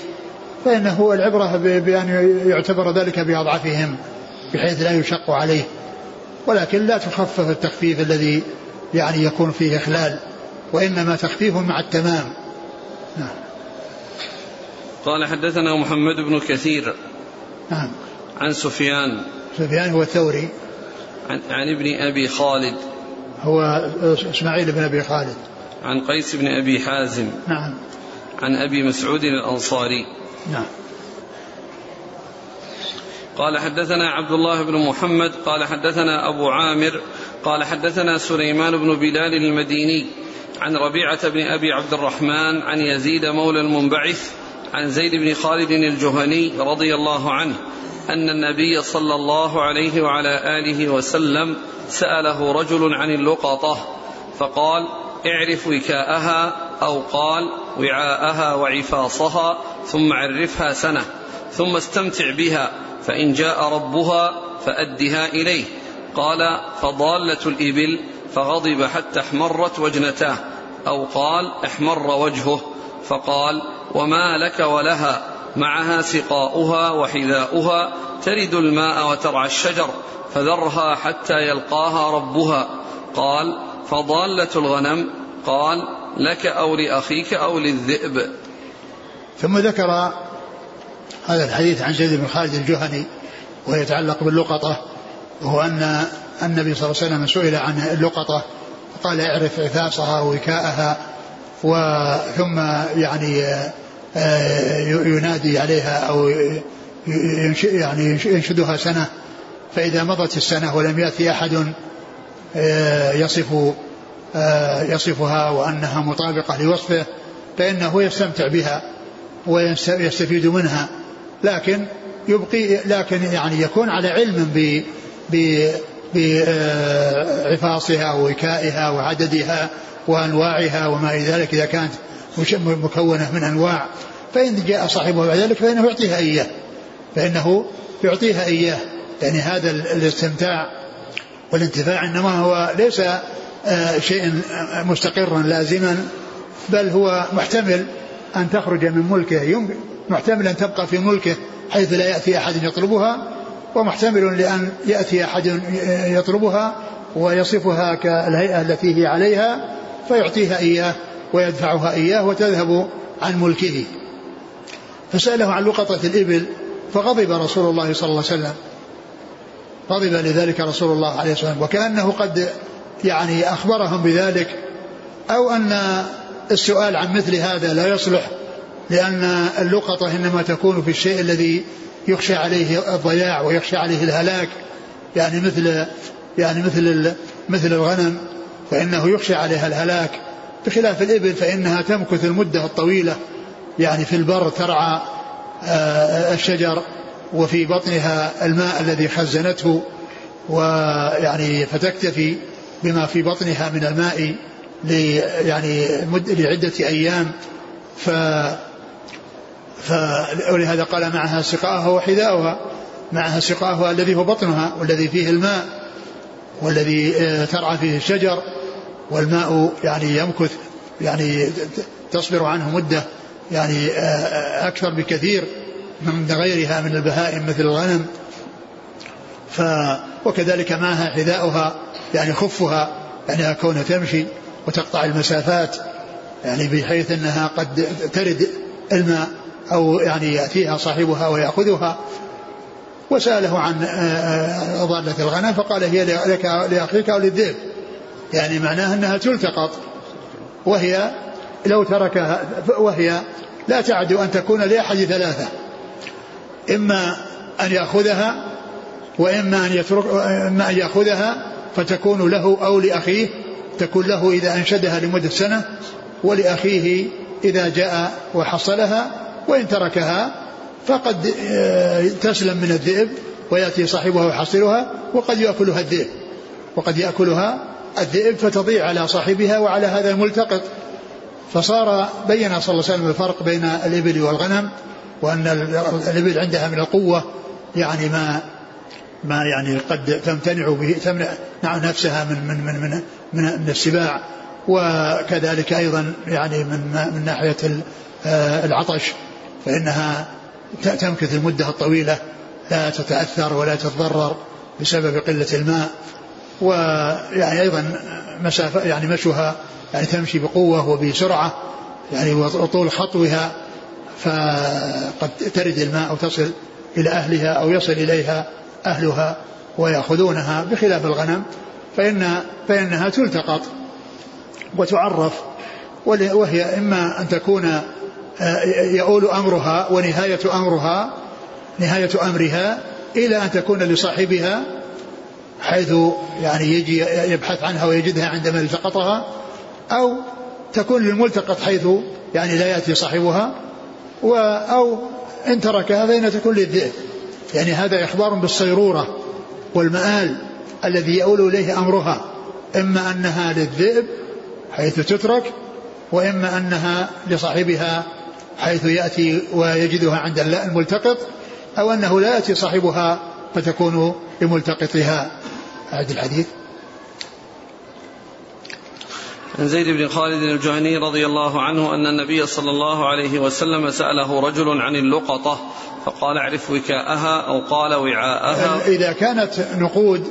فإنه العبرة بأن يعتبر ذلك بأضعفهم بحيث لا يشق عليه. ولكن لا تخفف التخفيف الذي يعني يكون فيه إخلال وإنما تخفيف مع التمام. نعم. قال حدثنا محمد بن كثير نعم. عن سفيان. سفيان هو الثوري. عن, عن ابن أبي خالد. هو إسماعيل بن أبي خالد. عن قيس بن أبي حازم. نعم. عن أبي مسعود الأنصاري. نعم. قال حدثنا عبد الله بن محمد قال حدثنا أبو عامر قال حدثنا سليمان بن بلال المديني عن ربيعة بن أبي عبد الرحمن عن يزيد مولى المنبعث عن زيد بن خالد الجهني رضي الله عنه أن النبي صلى الله عليه وعلى آله وسلم سأله رجل عن اللقطة فقال اعرف وكاءها أو قال وعاءها وعفاصها ثم عرفها سنة ثم استمتع بها فإن جاء ربها فأدها إليه. قال فضالة الإبل فغضب حتى احمرت وجنتاه أو قال احمر وجهه فقال وما لك ولها معها سقاؤها وحذاؤها ترد الماء وترعى الشجر فذرها حتى يلقاها ربها. قال فضالة الغنم قال لك أو لأخيك أو للذئب. ثم ذكر هذا الحديث عن زيد بن خالد الجهني ويتعلق باللقطة وهو أن النبي صلى الله عليه وسلم سئل عن اللقطة قال اعرف عفاصها ووكاءها وثم يعني آه، ينادي عليها أو يعني ينشدها سنة فإذا مضت السنة ولم يأتي أحد آه، يصف يصفها وأنها مطابقة لوصفه فإنه يستمتع بها ويستفيد منها. لكن يبقي لكن يعني يكون على علم ب بعفاصها ووكائها وعددها وأنواعها وما إلى ذلك. إذا كانت مكونة من أنواع فإن جاء صاحبها بعد ذلك فإنه يعطيها إياه. فإنه يعطيها إياه. يعني هذا الاستمتاع والانتفاع إنما هو ليس آه، شيء مستقرا لازما بل هو محتمل أن تخرج من ملكه. محتمل أن تبقى في ملكه حيث لا يأتي أحد يطلبها ومحتمل لأن يأتي أحد يطلبها ويصفها كالهيئة التي هي عليها فيعطيها إياه ويدفعها إياه وتذهب عن ملكه. فسأله عن لقطة الإبل فغضب رسول الله صلى الله عليه وسلم. غضب لذلك رسول الله عليه وسلم وكأنه قد يعني أخبرهم بذلك أو أن السؤال عن مثل هذا لا يصلح لأن اللقطة إنما تكون في الشيء الذي يخشى عليه الضياع ويخشى عليه الهلاك يعني مثل يعني مثل مثل الغنم فإنه يخشى عليها الهلاك. بخلاف الإبل فإنها تمكث المدة الطويلة يعني في البر ترعى آه، الشجر وفي بطنها الماء الذي خزنته ويعني فتكتفي بما في بطنها من الماء يعني لعدة أيام. ف ولهذا قال معها سقاءها وحذاؤها. معها سقاءها الذي هو بطنها والذي فيه الماء والذي آه، ترعى فيه الشجر والماء يعني يمكث يعني تصبر عنه مدة يعني آه، أكثر بكثير من غيرها من البهائم مثل الغنم. ف وكذلك معها حذاؤها يعني خفها يعني كونها تمشي وتقطع المسافات يعني بحيث إنها قد ترد الماء أو يعني يأتيها صاحبها ويأخذها. وسأله عن آه، آه، ضالة الغنم فقال هي لك لأخيك أو للذئب يعني معناها إنها تلتقط وهي لو تركها وهي لا تعد أن تكون لأحد ثلاثة. إما أن يأخذها وإما أن يترك إما أن يأخذها فتكون له أو لأخيه تكون له إذا أنشدها لمدة سنة ولأخيه إذا جاء وحصلها وإن تركها فقد آه، تسلم من الذئب ويأتي صاحبها ويحصلها وقد يأكلها الذئب. وقد يأكلها الذئب فتضيع على صاحبها وعلى هذا الملتقط. فصار بين صلى الله عليه وسلم الفرق بين الإبل والغنم وأن الإبل عندها من القوة يعني ما ما يعني قد تمتنع به تمنع نفسها من من من من, من, من السباع. وكذلك أيضا يعني من من ناحية آه، العطش فإنها تمكث المدة الطويلة لا تتأثر ولا تتضرر بسبب قلة الماء. ويعني أيضا مسافة يعني مشوها يعني تمشي بقوة وبسرعة يعني وطول خطوها فقد ترد الماء أو تصل إلى أهلها أو يصل إليها. أهلها ويأخذونها بخلاف الغنم فإن فإنها تلتقط وتعرف وهي إما أن تكون آه، يؤول أمرها ونهاية أمرها نهاية أمرها إلى أن تكون لصاحبها حيث يعني يجي يبحث عنها ويجدها عندما التقطها أو تكون للملتقط حيث يعني لا يأتي صاحبها أو إن تركها فإنها تكون للذئب. يعني هذا إخبار بالصيرورة والمآل الذي يؤول إليه أمرها إما أنها للذئب حيث تترك وإما أنها لصاحبها حيث يأتي ويجدها عند الملتقط أو أنه لا يأتي صاحبها فتكون لملتقطها. أعد الحديث. عن زيد بن خالد الجهني رضي الله عنه أن النبي صلى الله عليه وسلم سأله رجل عن اللقطة فقال اعرف وكاءها أو قال وعاءها. إذا كانت نقود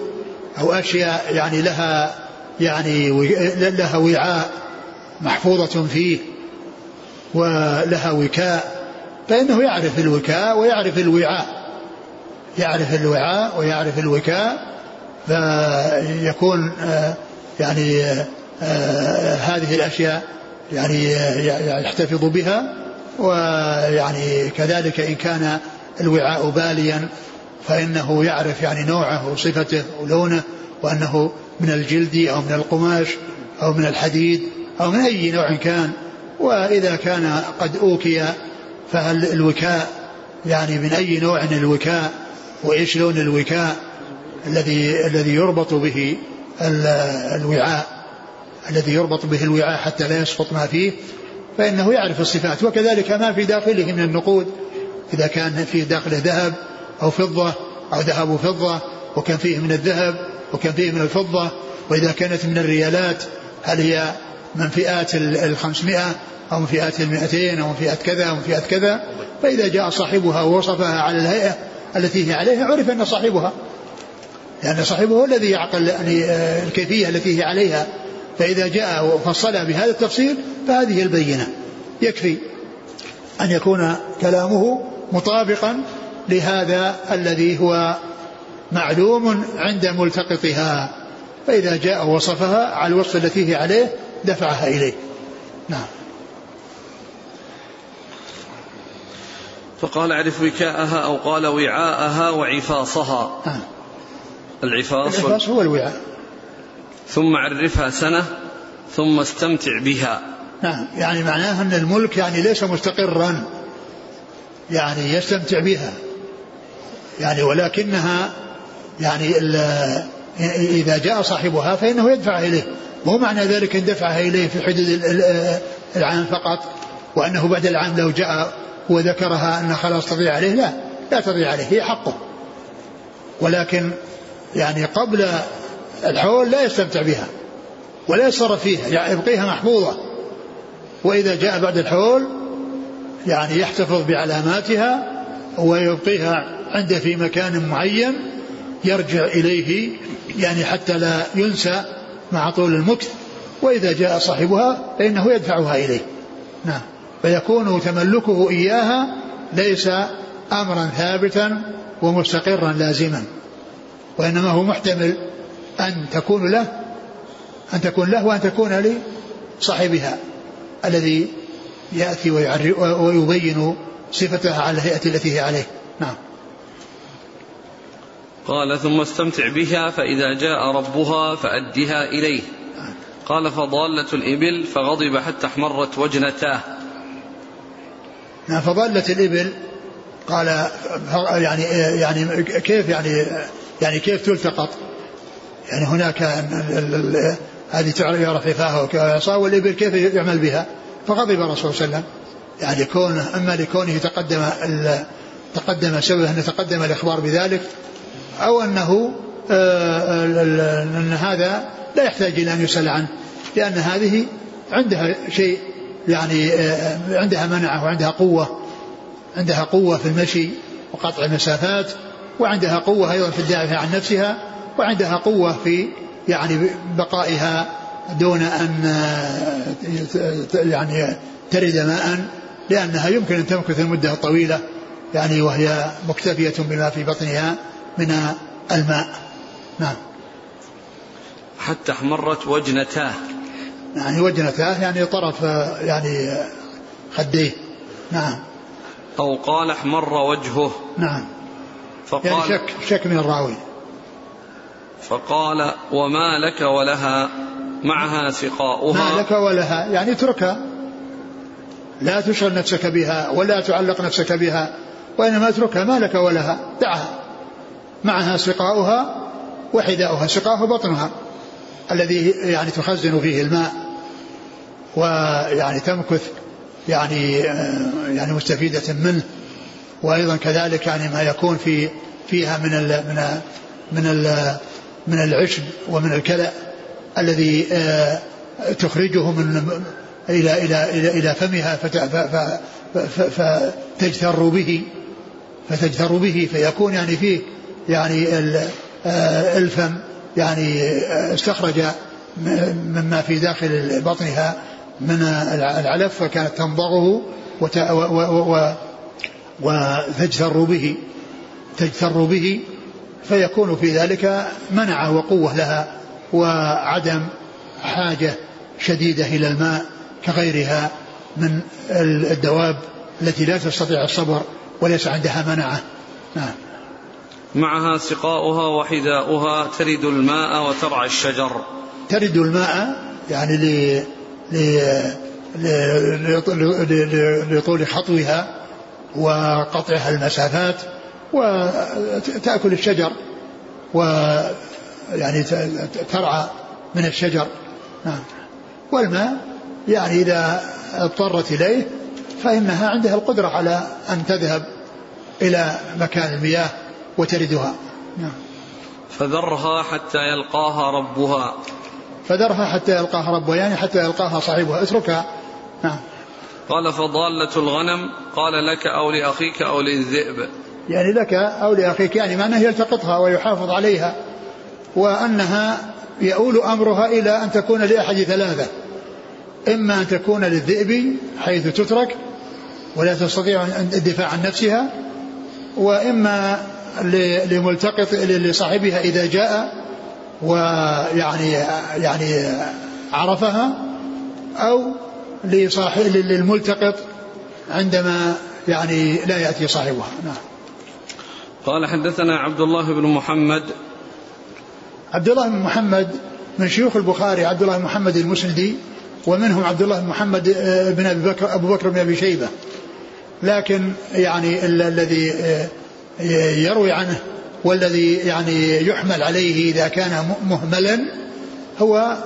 أو أشياء يعني لها يعني لها وعاء محفوظة فيه ولها وكاء فإنه يعرف الوكاء ويعرف الوعاء. يعرف الوعاء ويعرف الوكاء فيكون آه، يعني آه، هذه الأشياء يعني يحتفظ بها. ويعني كذلك إن كان الوعاء باليا فإنه يعرف يعني نوعه وصفته ولونه وأنه من الجلد أو من القماش أو من الحديد أو من أي نوع كان. وإذا كان قد أوكي فهل الوكاء يعني من أي نوع الوكاء وإيش لون الوكاء الذي الذي يربط به الوعاء الذي يربط به الوعاء حتى لا يسقط ما فيه فإنه يعرف الصفات وكذلك ما في داخله من النقود إذا كان فيه داخله ذهب أو فضة أو ذهب وفضة وكان فيه من الذهب وكان فيه من الفضة وإذا كانت من الريالات هل هي من فئات الخمسمائة أو من فئات المئتين أو من فئات كذا أو من فئات كذا فإذا جاء صاحبها ووصفها على الهيئة التي هي عليها عرف أن صاحبها لأن صاحبه هو الذي يعقل يعني آه، الكيفية التي هي عليها. فإذا جاء وفصلها بهذا التفصيل فهذه البينة. يكفي أن يكون كلامه مطابقا لهذا الذي هو معلوم عند ملتقطها. فإذا جاء وصفها على الوصف التي هي عليه دفعها إليه. نعم. فقال اعرف وكاءها أو قال وعاءها وعفاصها. نعم العفاص العفاص هو الوعاء. ثم عرفها سنة ثم استمتع بها. نعم يعني معناه أن الملك يعني ليس مستقرا يعني يستمتع بها. يعني ولكنها يعني إذا جاء صاحبها فإنه يدفعها إليه. مو معنى ذلك أن دفعها إليه في حدود العام فقط وأنه بعد العام لو جاء وذكرها أن خلاص تضيع عليه لا لا تضيع عليه هي حقه. ولكن يعني قبل الحول لا يستمتع بها ولا يتصرف فيها يعني يبقيها محفوظة. وإذا جاء بعد الحول يعني يحتفظ بعلاماتها ويبقيها عنده في مكان معين يرجع إليه يعني حتى لا ينسى مع طول المكث. وإذا جاء صاحبها فإنه يدفعها إليه. نعم. فيكون تملكه إياها ليس أمرا ثابتا ومستقرا لازما وإنما هو محتمل. أن تكون له أن تكون له وأن تكون لصاحبها الذي يأتي ويبين صفتها على الهيئة التي هي عليه. نعم. قال ثم استمتع بها فإذا جاء ربها فأدها إليه. قال فضالة الإبل فغضب حتى احمرت وجنتاه. نعم فضالة الإبل قال يعني يعني كيف يعني يعني كيف تلتقط؟ يعني هناك هذه يعرف رفاهه والإبل كيف يعمل بها؟ فغضب الرسول صلى الله عليه وسلم. يعني كونه أما لكونه تقدم تقدم سبب أن تقدم الإخبار بذلك أو أنه آه، أن هذا لا يحتاج إلى أن يسأل عنه لأن هذه عندها شيء يعني آه، عندها منعة وعندها قوة. عندها قوة في المشي وقطع المسافات وعندها قوة أيضا في الدافع عن نفسها. وعندها قوة في يعني بقائها دون أن يعني ترد ماء لأنها يمكن أن تمكث المدة الطويلة يعني وهي مكتفية بما في بطنها من الماء. نعم. حتى احمرت وجنتاه. يعني وجنتاه يعني طرف يعني خديه. نعم. أو قال احمر وجهه. نعم. فقال يعني شك شك من الراوي. فقال وما لك ولها؟ معها سقاؤها ما لك ولها؟ يعني اتركها. لا تشغل نفسك بها ولا تعلق نفسك بها وإنما اتركها. ما لك ولها؟ دعها. معها سقاؤها وحذاؤها. سقاؤها بطنها الذي يعني تخزن فيه الماء ويعني تمكث يعني يعني مستفيدة منه. وأيضا كذلك يعني ما يكون في فيها من ال من ال من ال من العشب ومن الكلأ الذي آه، تخرجه من إلى إلى إلى إلى فمها فتجتر به فتجتر به فيكون يعني فيه يعني آه، الفم يعني آه، استخرج مما في داخل بطنها من العلف فكانت تمضغه وتجتر به تجتر به فيكون في ذلك منعة وقوة لها وعدم حاجة شديدة إلى الماء كغيرها من الدواب التي لا تستطيع الصبر وليس عندها منعة. نعم. معها سقاؤها وحذاؤها ترد الماء وترعى الشجر. ترد الماء يعني ل لطول خطوها وقطعها المسافات وتأكل الشجر ويعني ترعى من الشجر. نعم. والماء يعني إذا اضطرت إليه فإنها عندها القدرة على أن تذهب إلى مكان المياه وتردها. نعم. فذرها حتى يلقاها ربها. فذرها حتى يلقاها ربها يعني حتى يلقاها صاحبها. اتركها. نعم. قال فضالة الغنم قال لك أو لأخيك أو للذئب. يعني لك أو لأخيك يعني معناه يلتقطها ويحافظ عليها وأنها يؤول أمرها إلى أن تكون لأحد ثلاثة. إما أن تكون للذئب حيث تترك ولا تستطيع الدفاع عن نفسها وإما لملتقط لصاحبها إذا جاء ويعني يعني عرفها أو لصاحب للملتقط عندما يعني لا يأتي صاحبها. نعم. قال حدثنا عبد الله بن محمد. عبد الله بن محمد من شيوخ البخاري عبد الله بن محمد المسندي ومنهم عبد الله بن محمد آه، بن أبي بكر أبو بكر بن أبي شيبة. لكن يعني الذي آه، يروي عنه والذي يعني يحمل عليه إذا كان مهملا هو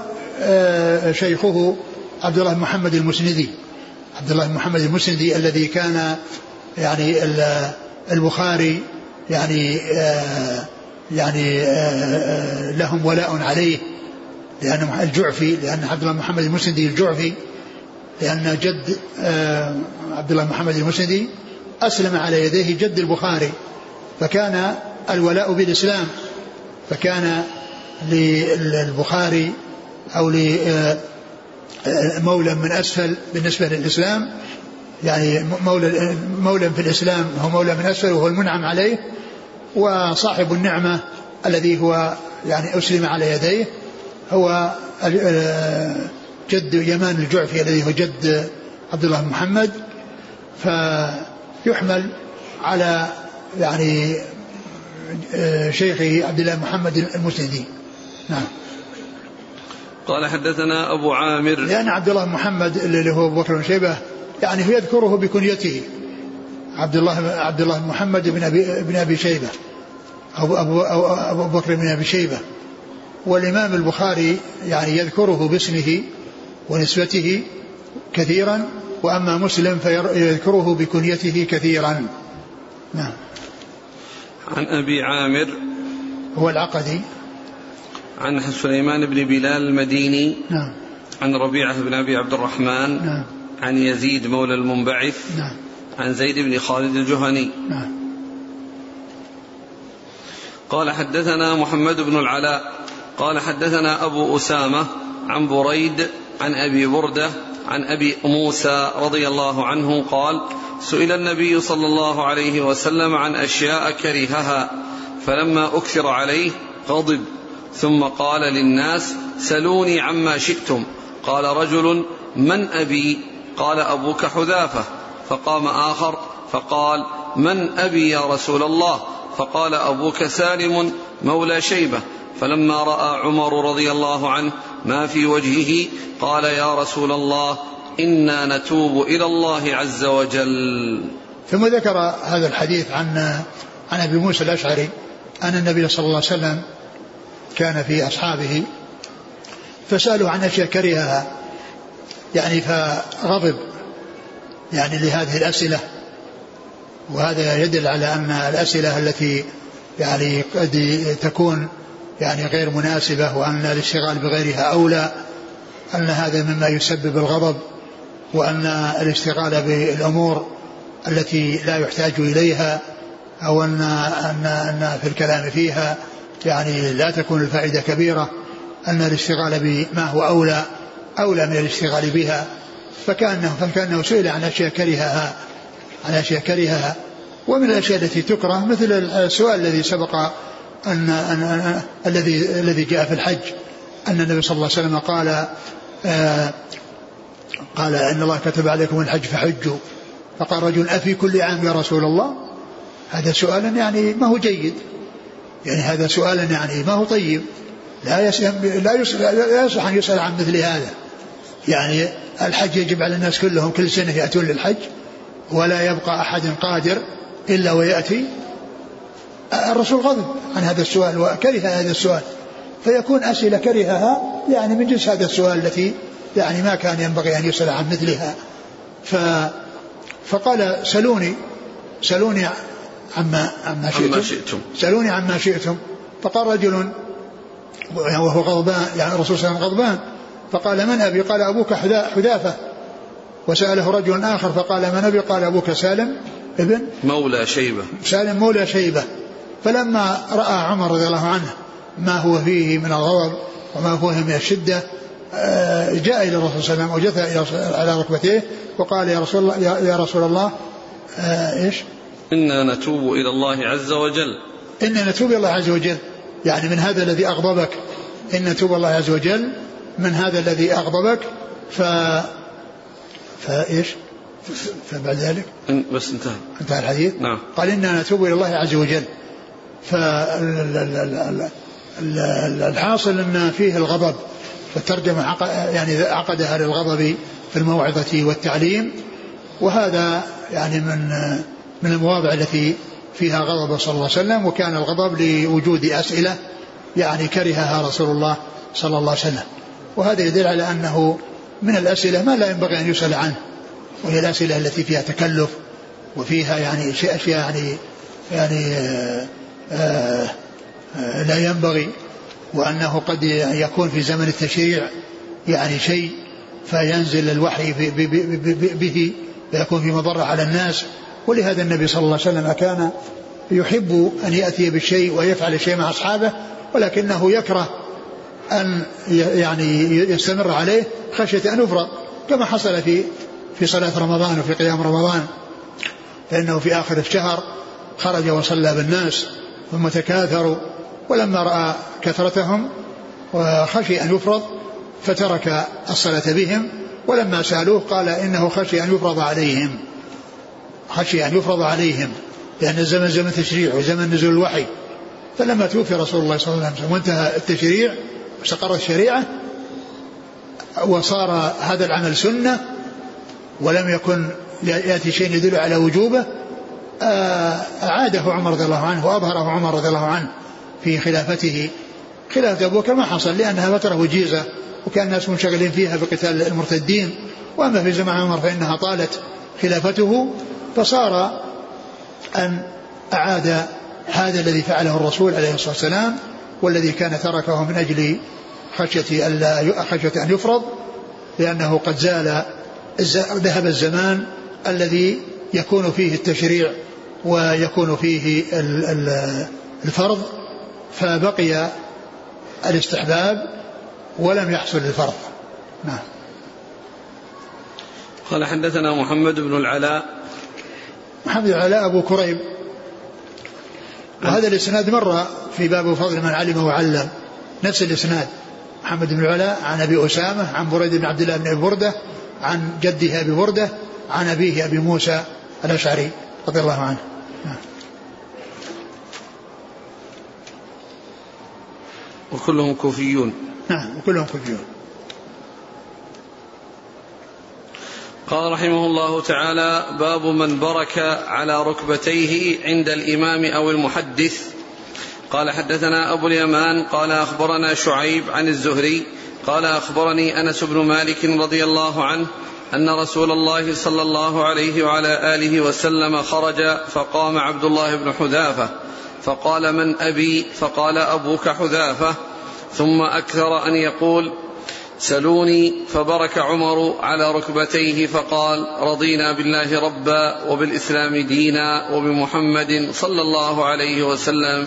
آه، شيخه عبد الله بن محمد المسندي. عبد الله بن محمد المسندي الذي كان يعني البخاري يعني يعني لهم ولاء عليه. لأن الجعفي لأن عبد الله محمد المسندي الجعفي لأن جد آه، عبد الله محمد المسندي أسلم على يديه جد البخاري فكان الولاء بالإسلام. فكان للبخاري أو لمولى من أسفل بالنسبة للإسلام يعني مولى مولى في الإسلام هو مولى من أسفل وهو المنعم عليه وصاحب النعمة الذي هو يعني أسلم على يديه هو جد يمان الجعفي الذي هو جد عبد الله بن محمد فيحمل على يعني شيخه عبد الله محمد المسندي. نعم. قال حدثنا أبو عامر. لأن عبد الله محمد اللي هو أبو بكر بن شيبة يعني يذكره بكنيته. عبد الله عبد الله محمد بن أبي بن أبي شيبة. أو أبو, أو أبو بكر بن أبي شيبة. والإمام البخاري يعني يذكره باسمه ونسبته كثيرا وأما مسلم فيذكره بكنيته كثيرا. نعم. عن أبي عامر. هو العقدي. عن سليمان بن بلال المديني. نعم. عن ربيعة بن أبي عبد الرحمن. نعم. عن يزيد مولى المنبعث نعم. عن زيد بن خالد الجهني. نعم. قال حدثنا محمد بن العلاء قال حدثنا أبو أسامة عن بريد عن أبي بردة عن أبي موسى رضي الله عنه قال سئل النبي صلى الله عليه وسلم عن أشياء كرهها فلما أكثر عليه غضب ثم قال للناس سلوني عما شئتم. قال رجل من أبي؟ قال أبوك حذافة. فقام آخر فقال من أبي يا رسول الله؟ فقال أبوك سالم مولى شيبة. فلما رأى عمر رضي الله عنه ما في وجهه قال يا رسول الله إنا نتوب إلى الله عز وجل. ثم ذكر هذا الحديث عن عن أبي موسى الأشعري أن النبي صلى الله عليه وسلم كان في أصحابه فسالوا عن أشياء كرهها. يعني فغضب يعني لهذه الأسئلة. وهذا يدل على أن الأسئلة التي يعني قد تكون يعني غير مناسبة وأن الاشتغال بغيرها أولى أن هذا مما يسبب الغضب وأن الاشتغال بالأمور التي لا يحتاج إليها أو أن أن أن في الكلام فيها يعني لا تكون الفائدة كبيرة أن الاشتغال بما هو أولى. أولى من الاشتغال بها فكأنه فكأنه سئل عن أشياء كرهها عن أشياء كرهها. ومن الأشياء التي تكره مثل السؤال الذي سبق أن, أن, أن الذي الذي جاء في الحج. أن النبي صلى الله عليه وسلم قال آه قال إن الله كتب عليكم الحج فحجوا. فقال رجل أفي كل عام يا رسول الله؟ هذا سؤال يعني ما هو جيد. يعني هذا سؤال يعني ما هو طيب. لا يسأل لا يصلح, لا يصلح أن يسأل عن مثل هذا. يعني الحج يجب على الناس كلهم كل سنة يأتون للحج ولا يبقى أحد قادر إلا ويأتي الرسول غضب عن هذا السؤال وكره هذا السؤال. فيكون أسئلة كرهها يعني من جنس هذا السؤال التي يعني ما كان ينبغي أن يسأل عن مثلها. ف فقال سلوني سلوني عما عما شئتم, عما شئتم. سلوني عما شئتم. فقال رجل وهو غضبان يعني الرسول صلى الله عليه وسلم غضبان. فقال من أبي؟ قال أبوك حذافة. وسأله رجل آخر فقال من أبي؟ قال أبوك سالم ابن مولى شيبة. سالم مولى شيبة. فلما رأى عمر رضي الله عنه ما هو فيه من الغضب وما هو فيه من الشدة آه، جاء إلى الرسول صلى الله عليه وسلم وجثى على ركبتيه وقال يا رسول الله يا رسول الله آه، إيش؟ إنا نتوب إلى الله عز وجل. إنا نتوب إلى الله عز وجل. يعني من هذا الذي أغضبك إن نتوب الله عز وجل من هذا الذي أغضبك ف فايش؟ فبعد ذلك؟ بس انتهى. انتهى الحديث؟ نعم. قال إنا نتوب إلى الله عز وجل. فالحاصل أن فيه الغضب فالترجمة يعني عقدها للغضب في الموعظة والتعليم وهذا يعني من من المواضع التي فيها غضب صلى الله عليه وسلم وكان الغضب لوجود أسئلة يعني كرهها رسول الله صلى الله عليه وسلم. وهذا يدل على أنه من الأسئلة ما لا ينبغي أن يسأل عنه وهي الأسئلة التي فيها تكلف وفيها يعني أشياء يعني يعني آآ آه، آآ آه، لا ينبغي وأنه قد يكون في زمن التشريع يعني شيء فينزل الوحي به فيكون في مضرة على الناس ولهذا النبي صلى الله عليه وسلم كان يحب أن يأتي بالشيء ويفعل الشيء مع أصحابه ولكنه يكره أن يعني يستمر عليه خشية أن يفرط كما حصل في في صلاة رمضان وفي قيام رمضان. فإنه في آخر الشهر خرج وصلى بالناس ثم تكاثروا ولما رأى كثرتهم وخشي أن يفرض فترك الصلاة بهم ولما سألوه قال إنه خشي أن يفرض عليهم. خشي أن يفرض عليهم لأن الزمن زمن تشريع وزمن نزول الوحي. فلما توفي رسول الله صلى الله عليه وسلم وانتهى التشريع واستقرت الشريعة وصار هذا العمل سنة ولم يكن يأتي شيء يدل على وجوبه آه، أعاده عمر رضي الله عنه وأظهره عمر رضي الله عنه في خلافته خلافة أبو بكر ما حصل لأنها فترة وجيزة وكان الناس منشغلين فيها بقتال المرتدين وأما في زمن عمر فإنها طالت خلافته. فصار أن أعاد هذا الذي فعله الرسول عليه الصلاة والسلام والذي كان تركه من أجل خشية ألا خشية أن يفرض لأنه قد زال ذهب الزمان الذي يكون فيه التشريع ويكون فيه الفرض فبقي الاستحباب ولم يحصل الفرض. نعم. قال حدثنا محمد بن العلاء محمد بن العلاء أبو كريب وهذا الإسناد مر في باب فضل من علم وعلم. نفس الإسناد. محمد بن العلاء عن أبي أسامة عن بريد بن عبد الله بن أبي بردة عن جده أبي بردة عن أبيه أبي موسى الأشعري رضي الله عنه. وكلهم كوفيون. نعم وكلهم كوفيون. قال رحمه الله تعالى باب من برك على ركبتيه عند الإمام أو المحدث. قال حدثنا أبو اليمان قال أخبرنا شعيب عن الزهري قال أخبرني أنس بن مالك رضي الله عنه أن رسول الله صلى الله عليه وعلى آله وسلم خرج فقام عبد الله بن حذافة. فقال من أبي؟ فقال أبوك حذافة. ثم أكثر أن يقول سلوني فبرك عمر على ركبتيه فقال رضينا بالله ربا وبالإسلام دينا وبمحمد صلى الله عليه وسلم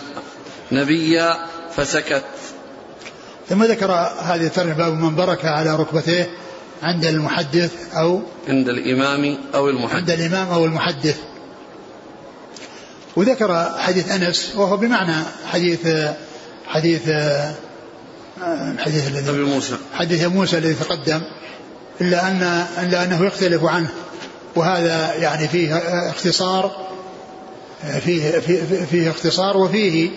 نبيا فسكت. ثم ذكر هذه الترجمة باب من برك على ركبتيه عند المحدث أو عند الإمام أو المحدث. عند الإمام أو المحدث. وذكر حديث أنس وهو بمعنى حديث حديث الحديث الذي أبي موسى. حديث موسى الذي تقدم إلا أن إلا أنه يختلف عنه. وهذا يعني فيه اختصار فيه فيه, فيه اختصار وفيه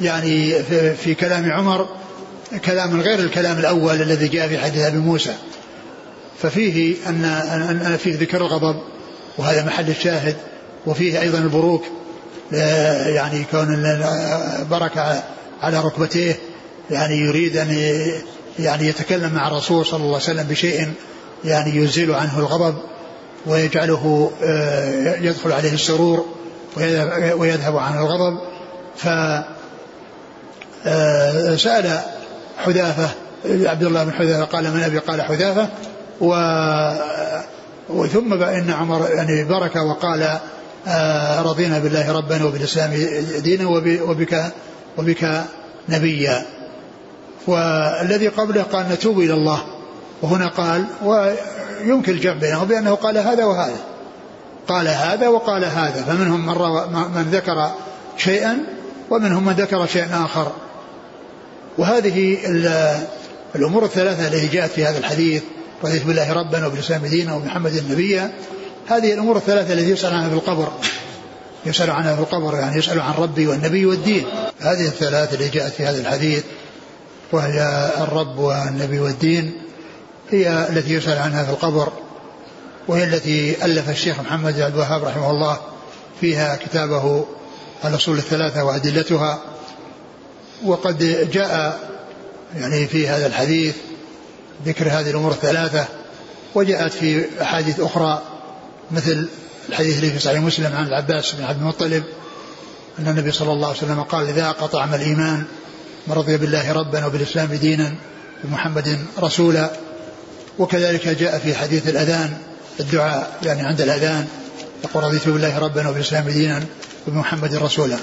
يعني في, في كلام عمر كلام غير الكلام الأول الذي جاء في حديث أبي موسى. ففيه أن أن فيه ذكر الغضب وهذا محل الشاهد وفيه أيضا البروك يعني كون بركة على ركبتيه يعني يريد أن يعني يتكلم مع الرسول صلى الله عليه وسلم بشيء يعني يزيل عنه الغضب ويجعله آه، يدخل عليه السرور ويذهب عنه الغضب. فسأل آه، حذافة عبد الله بن حذافة قال من أبي؟ قال حذافة. و وثم إن عمر يعني برك وقال آه، رضينا بالله ربا وبالإسلام دينا وبك وبك نبيا. والذي قبله قال نتوب إلى الله. وهنا قال ويمكن الجمع بينه بأنه قال هذا وهذا. قال هذا وقال هذا. فمنهم من, من ذكر شيئا ومنهم من ذكر شيئا آخر. وهذه الأمور الثلاثة التي جاءت في هذا الحديث رضيت بالله ربا وبالإسلام دينا وبمحمد نبيا هذه الأمور الثلاثة التي يسأل عنها في القبر. يسأل عنها في القبر يعني يسأل عن ربي والنبي والدين. هذه الثلاثة اللي جاءت في هذا الحديث. وهي الرب والنبي والدين هي التي يسأل عنها في القبر وهي التي ألف الشيخ محمد بن الوهاب رحمه الله فيها كتابه الأصول الثلاثة وأدلتها. وقد جاء يعني في هذا الحديث ذكر هذه الأمور الثلاثة وجاءت في أحاديث أخرى مثل الحديث الذي في صحيح مسلم عن العباس بن عبد المطلب أن النبي صلى الله عليه وسلم قال إذا قطع الإيمان من رضي بالله ربا وبالإسلام دينا بمحمد رسولا. وكذلك جاء في حديث الأذان الدعاء يعني عند الأذان يقول رضيت بالله ربا وبالإسلام دينا وبمحمد رسولا.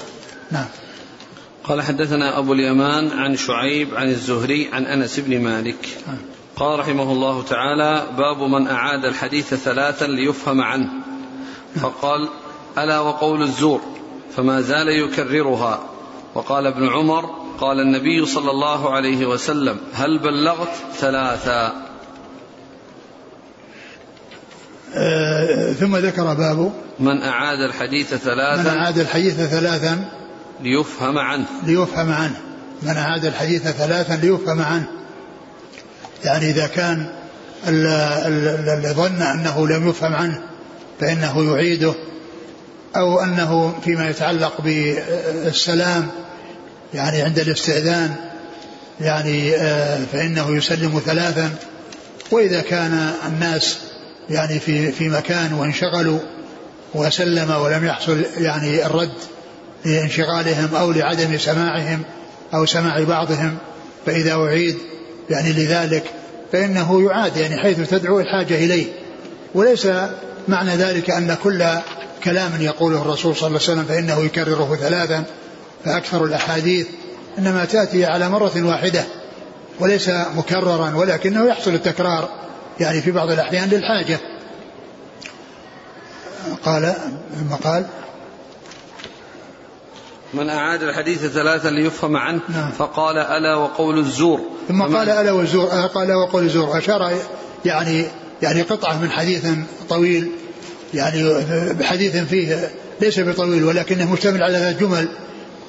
نعم. قال حدثنا أبو اليمان عن شعيب عن الزهري عن أنس بن مالك. نعم. قال رحمه الله تعالى باب من أعاد الحديث ثلاثا ليفهم عنه. فقال ألا وقول الزور فما زال يكررها. وقال ابن عمر قال النبي صلى الله عليه وسلم هل بلغت ثلاثا آه ثم ذكر باب. من أعاد الحديث ثلاثا من أعاد الحديث ثلاثا ليفهم عنه. ليفهم عنه. من أعاد الحديث ثلاثا ليفهم عنه. يعني إذا كان اللي ظن أنه لم يفهم عنه فإنه يعيده أو أنه فيما يتعلق بالسلام يعني عند الاستئذان يعني آه، فإنه يسلم ثلاثا وإذا كان الناس يعني في في مكان وانشغلوا وسلم ولم يحصل يعني الرد لانشغالهم أو لعدم سماعهم أو سماع بعضهم فإذا أعيد يعني لذلك فإنه يعاد يعني حيث تدعو الحاجة إليه. وليس معنى ذلك أن كل كلام يقوله الرسول صلى الله عليه وسلم فإنه يكرره ثلاثا فأكثر الأحاديث إنما تأتي على مرة واحدة وليس مكررا ولكنه يحصل التكرار يعني في بعض الأحيان للحاجة. قال ثم قال من أعاد الحديث ثلاثا ليفهم عنه نعم. فقال ألا وقول الزور. ثم قال ألا والزور قال وقول الزور. أشار يعني يعني قطعة من حديث طويل يعني بحديث فيه ليس بطويل ولكنه مشتمل على ذات جمل.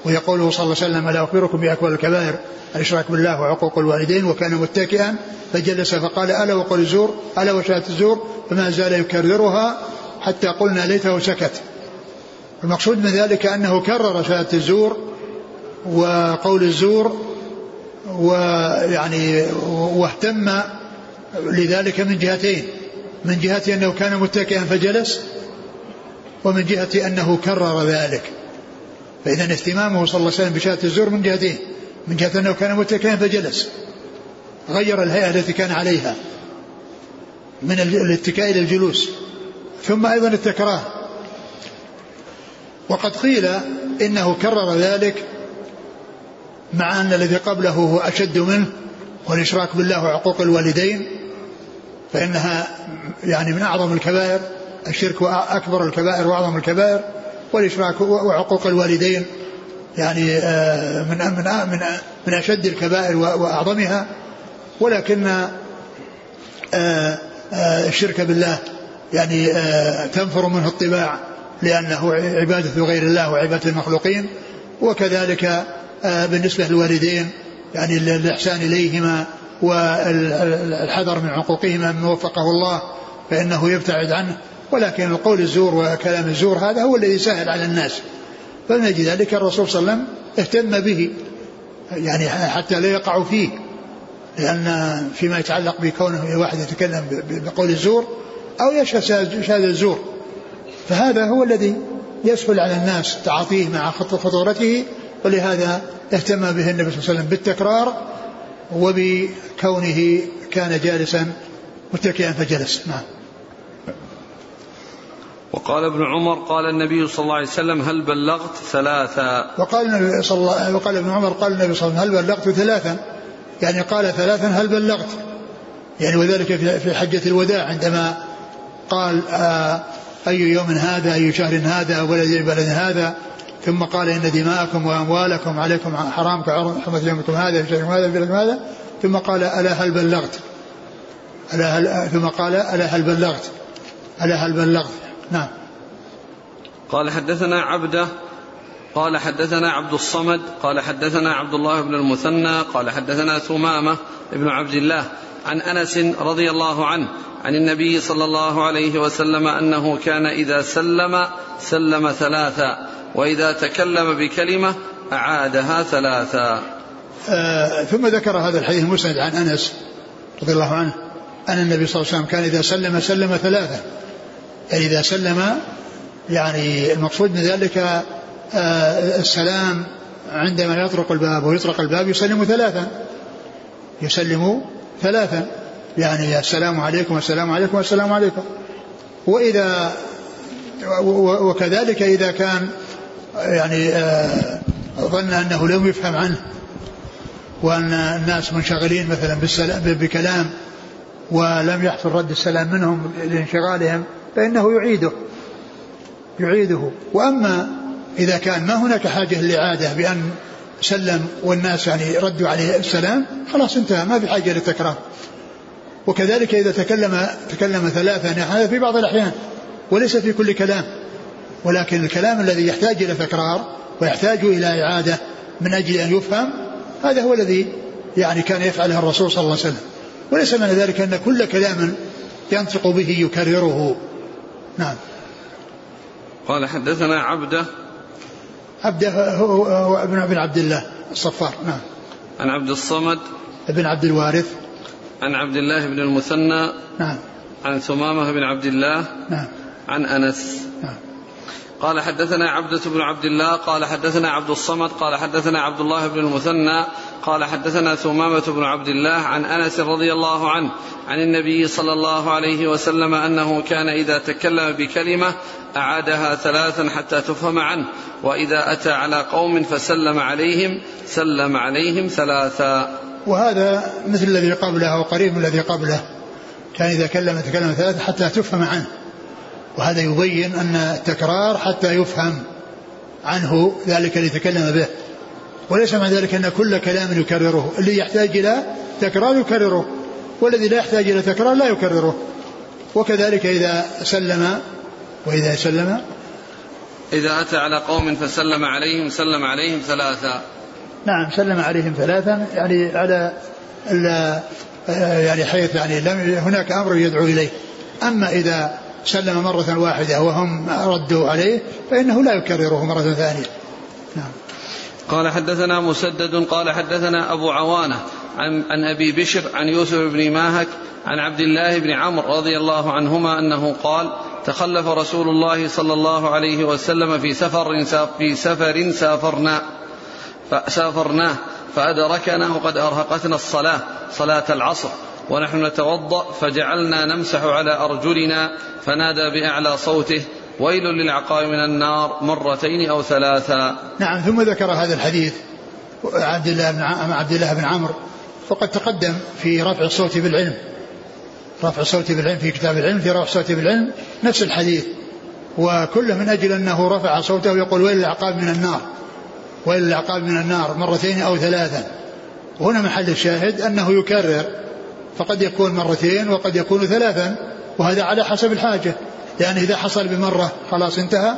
ويقوله صلى الله عليه وسلم ألا أخبركم بأكبر الكبائر الاشراك بالله وعقوق الوالدين وكان متكئا فجلس فقال ألا وقول الزور ألا وشهاده الزور فما زال يكررها حتى قلنا ليته سكت. المقصود من ذلك أنه كرر شهاده الزور وقول الزور ويعني واهتم لذلك من جهتين من جهة أنه كان متكئا فجلس ومن جهة أنه كرر ذلك. فإذا اهتمامه صلى الله عليه وسلم بشهادة الزور من جهتين من جهة أنه كان متكئا فجلس غير الهيئة التي كان عليها من الاتكاء إلى الجلوس ثم أيضا التكرار. وقد قيل إنه كرر ذلك مع أن الذي قبله هو أشد منه والإشراك بالله وعقوق الوالدين فإنها يعني من أعظم الكبائر الشرك أكبر الكبائر وأعظم الكبائر. والإشراك وعقوق الوالدين. يعني آه، من من من من أشد الكبائر وأعظمها. ولكن آه، آه، الشرك بالله. يعني تنفر منه الطباع لأنه عبادة غير الله وعبادة المخلوقين. وكذلك بالنسبة للوالدين يعني الإحسان إليهما والحذر من عقوقهما من وفقه الله فإنه يبتعد عنه. ولكن القول الزور وكلام الزور هذا هو الذي سهل على الناس. فلنجد ذلك الرسول صلى الله عليه وسلم اهتم به يعني حتى لا يقع فيه لأن فيما يتعلق بكونه واحد يتكلم بقول الزور أو يشهد شهادة الزور. فهذا هو الذي يسهل على الناس تعاطيه مع خطورته ولهذا اهتم به النبي صلى الله عليه وسلم بالتكرار وبكونه كان جالسا متكئا فجلس. نعم. وقال ابن عمر قال النبي صلى الله عليه وسلم هل بلغت ثلاثا وقال النبي صلى الله وقال ابن عمر قال النبي صلى الله عليه وسلم هل بلغت ثلاثا؟ يعني قال ثلاثا هل بلغت؟ يعني وذلك في حجة الوداع عندما قال آه أي يوم هذا أي شهر هذا ولد بلد هذا ثم قال إن دماءكم وأموالكم عليكم حرام كحرمة يومكم هذا في شهركم هذا في بلدكم هذا. ثم قال ألا هل بلغت؟ ألا هل ثم قال ألا هل بلغت؟ ألا هل بلغت؟ نعم. قال حدثنا عبده قال حدثنا عبد الصمد قال حدثنا عبد الله بن المثنى قال حدثنا ثمامة بن عبد الله عن أنس رضي الله عنه عن النبي صلى الله عليه وسلم أنه كان إذا سلم سلم ثلاثا وإذا تكلم بكلمة أعادها ثلاثا. آه ثم ذكر هذا الحديث المسند عن أنس رضي الله عنه أن النبي صلى الله عليه وسلم كان إذا سلم سلم ثلاثة يعني إذا سلم يعني المقصود من ذلك آه السلام عندما يطرق الباب ويطرق الباب يسلم ثلاثا. يسلم ثلاثا. يعني السلام عليكم والسلام عليكم والسلام عليكم. وإذا وكذلك إذا كان يعني آه ظن أنه لم يفهم عنه وأن الناس منشغلين مثلا بكلام ولم يحصل رد السلام منهم لانشغالهم فإنه يعيده يعيده. وأما إذا كان ما هناك حاجة للإعادة بأن سلم والناس يعني ردوا عليه السلام خلاص انتهى ما في حاجة للتكرار. وكذلك إذا تكلم تكلم ثلاثة يعني هذا في بعض الأحيان وليس في كل كلام. ولكن الكلام الذي يحتاج إلى تكرار ويحتاج إلى إعادة من أجل أن يفهم هذا هو الذي يعني كان يفعله الرسول صلى الله عليه وسلم. وليس معنى ذلك أن كل كلام ينطق به يكرره. نعم. قال حدثنا عبده. عبده هو, هو ابن ابن عبد الله الصفار. نعم. عن عبد الصمد. ابن عبد الوارث. عن عبد الله بن المثنى. نعم. عن ثمامة بن عبد الله. نعم. عن أنس. نعم. قال حدثنا عبدة بن عبد الله. قال حدثنا عبد الصمد. قال حدثنا عبد الله بن المثنى. قال حدثنا ثمامة بن عبد الله عن أنس رضي الله عنه عن النبي صلى الله عليه وسلم أنه كان إذا تكلم بكلمة أعادها ثلاثا حتى تفهم عنه وإذا أتى على قوم فسلم عليهم سلم عليهم ثلاثا. وهذا مثل الذي قبله وقريب من الذي قبله. كان إذا كلم تكلم ثلاثة حتى تفهم عنه. وهذا يبين أن التكرار حتى يفهم عنه ذلك الذي تكلم به. وليس مع ذلك أن كل كلام يكرره. اللي يحتاج إلى تكرار يكرره. والذي لا يحتاج إلى تكرار لا يكرره. وكذلك إذا سلم وإذا سلم. إذا أتى على قوم فسلم عليهم سلم عليهم ثلاثا نعم سلم عليهم ثلاثا يعني على يعني حيث يعني لم هناك أمر يدعو إليه. أما إذا سلم مرة واحدة وهم ردوا عليه فإنه لا يكرره مرة ثانية. قال حدثنا مسدد قال حدثنا أبو عوانة عن, عن أبي بشر عن يوسف بن ماهك عن عبد الله بن عمرو رضي الله عنهما أنه قال تخلف رسول الله صلى الله عليه وسلم في سفر في سفر سافرنا فسافرناه فأدركنا وقد أرهقتنا الصلاة صلاة العصر ونحن نتوضأ فجعلنا نمسح على أرجلنا فنادى بأعلى صوته ويل للعقاب من النار مرتين أو ثلاثا نعم ثم ذكر هذا الحديث عبد الله بن عبد الله بن عمرو فقد تقدم في رفع الصوت بالعلم. رفع الصوت بالعلم في كتاب العلم في رفع الصوت بالعلم نفس الحديث. وكل من أجل أنه رفع صوته يقول ويل العقاب من النار. ويل العقاب من النار مرتين أو ثلاثا هنا محل الشاهد أنه يكرر فقد يكون مرتين وقد يكون ثلاثا وهذا على حسب الحاجة. يعني إذا حصل بمرة خلاص انتهى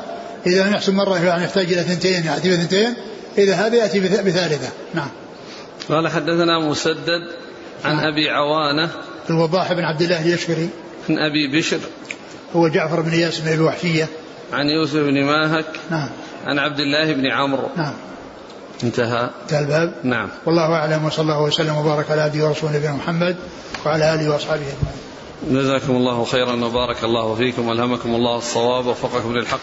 إذا لم يحصل مرة يعني يحتاج إلى ثنتين يأتي بثنتين إذا هذا يأتي بثالثة. نعم. قال حدثنا مسدد عن نعم. أبي عوانة. الوضاح بن عبد الله اليشكري. عن أبي بشر. هو جعفر بن إياس بن الوحشية عن يوسف بن ماهك. نعم. عن عبد الله بن عمرو. نعم. انتهى. انتهى الباب. نعم. والله أعلم وصلى الله وسلم وبارك على عبده ورسوله نبينا محمد وعلى آله وأصحابه أجمعين. جزاكم الله خيرا وبارك الله فيكم وألهمكم الله الصواب ووفقكم للحق.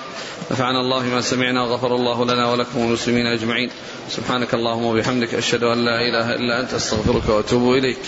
نفعنا الله ما سمعنا وغفر الله لنا ولكم والمسلمين أجمعين. سبحانك اللهم وبحمدك أشهد أن لا إله إلا أنت أستغفرك وأتوب إليك.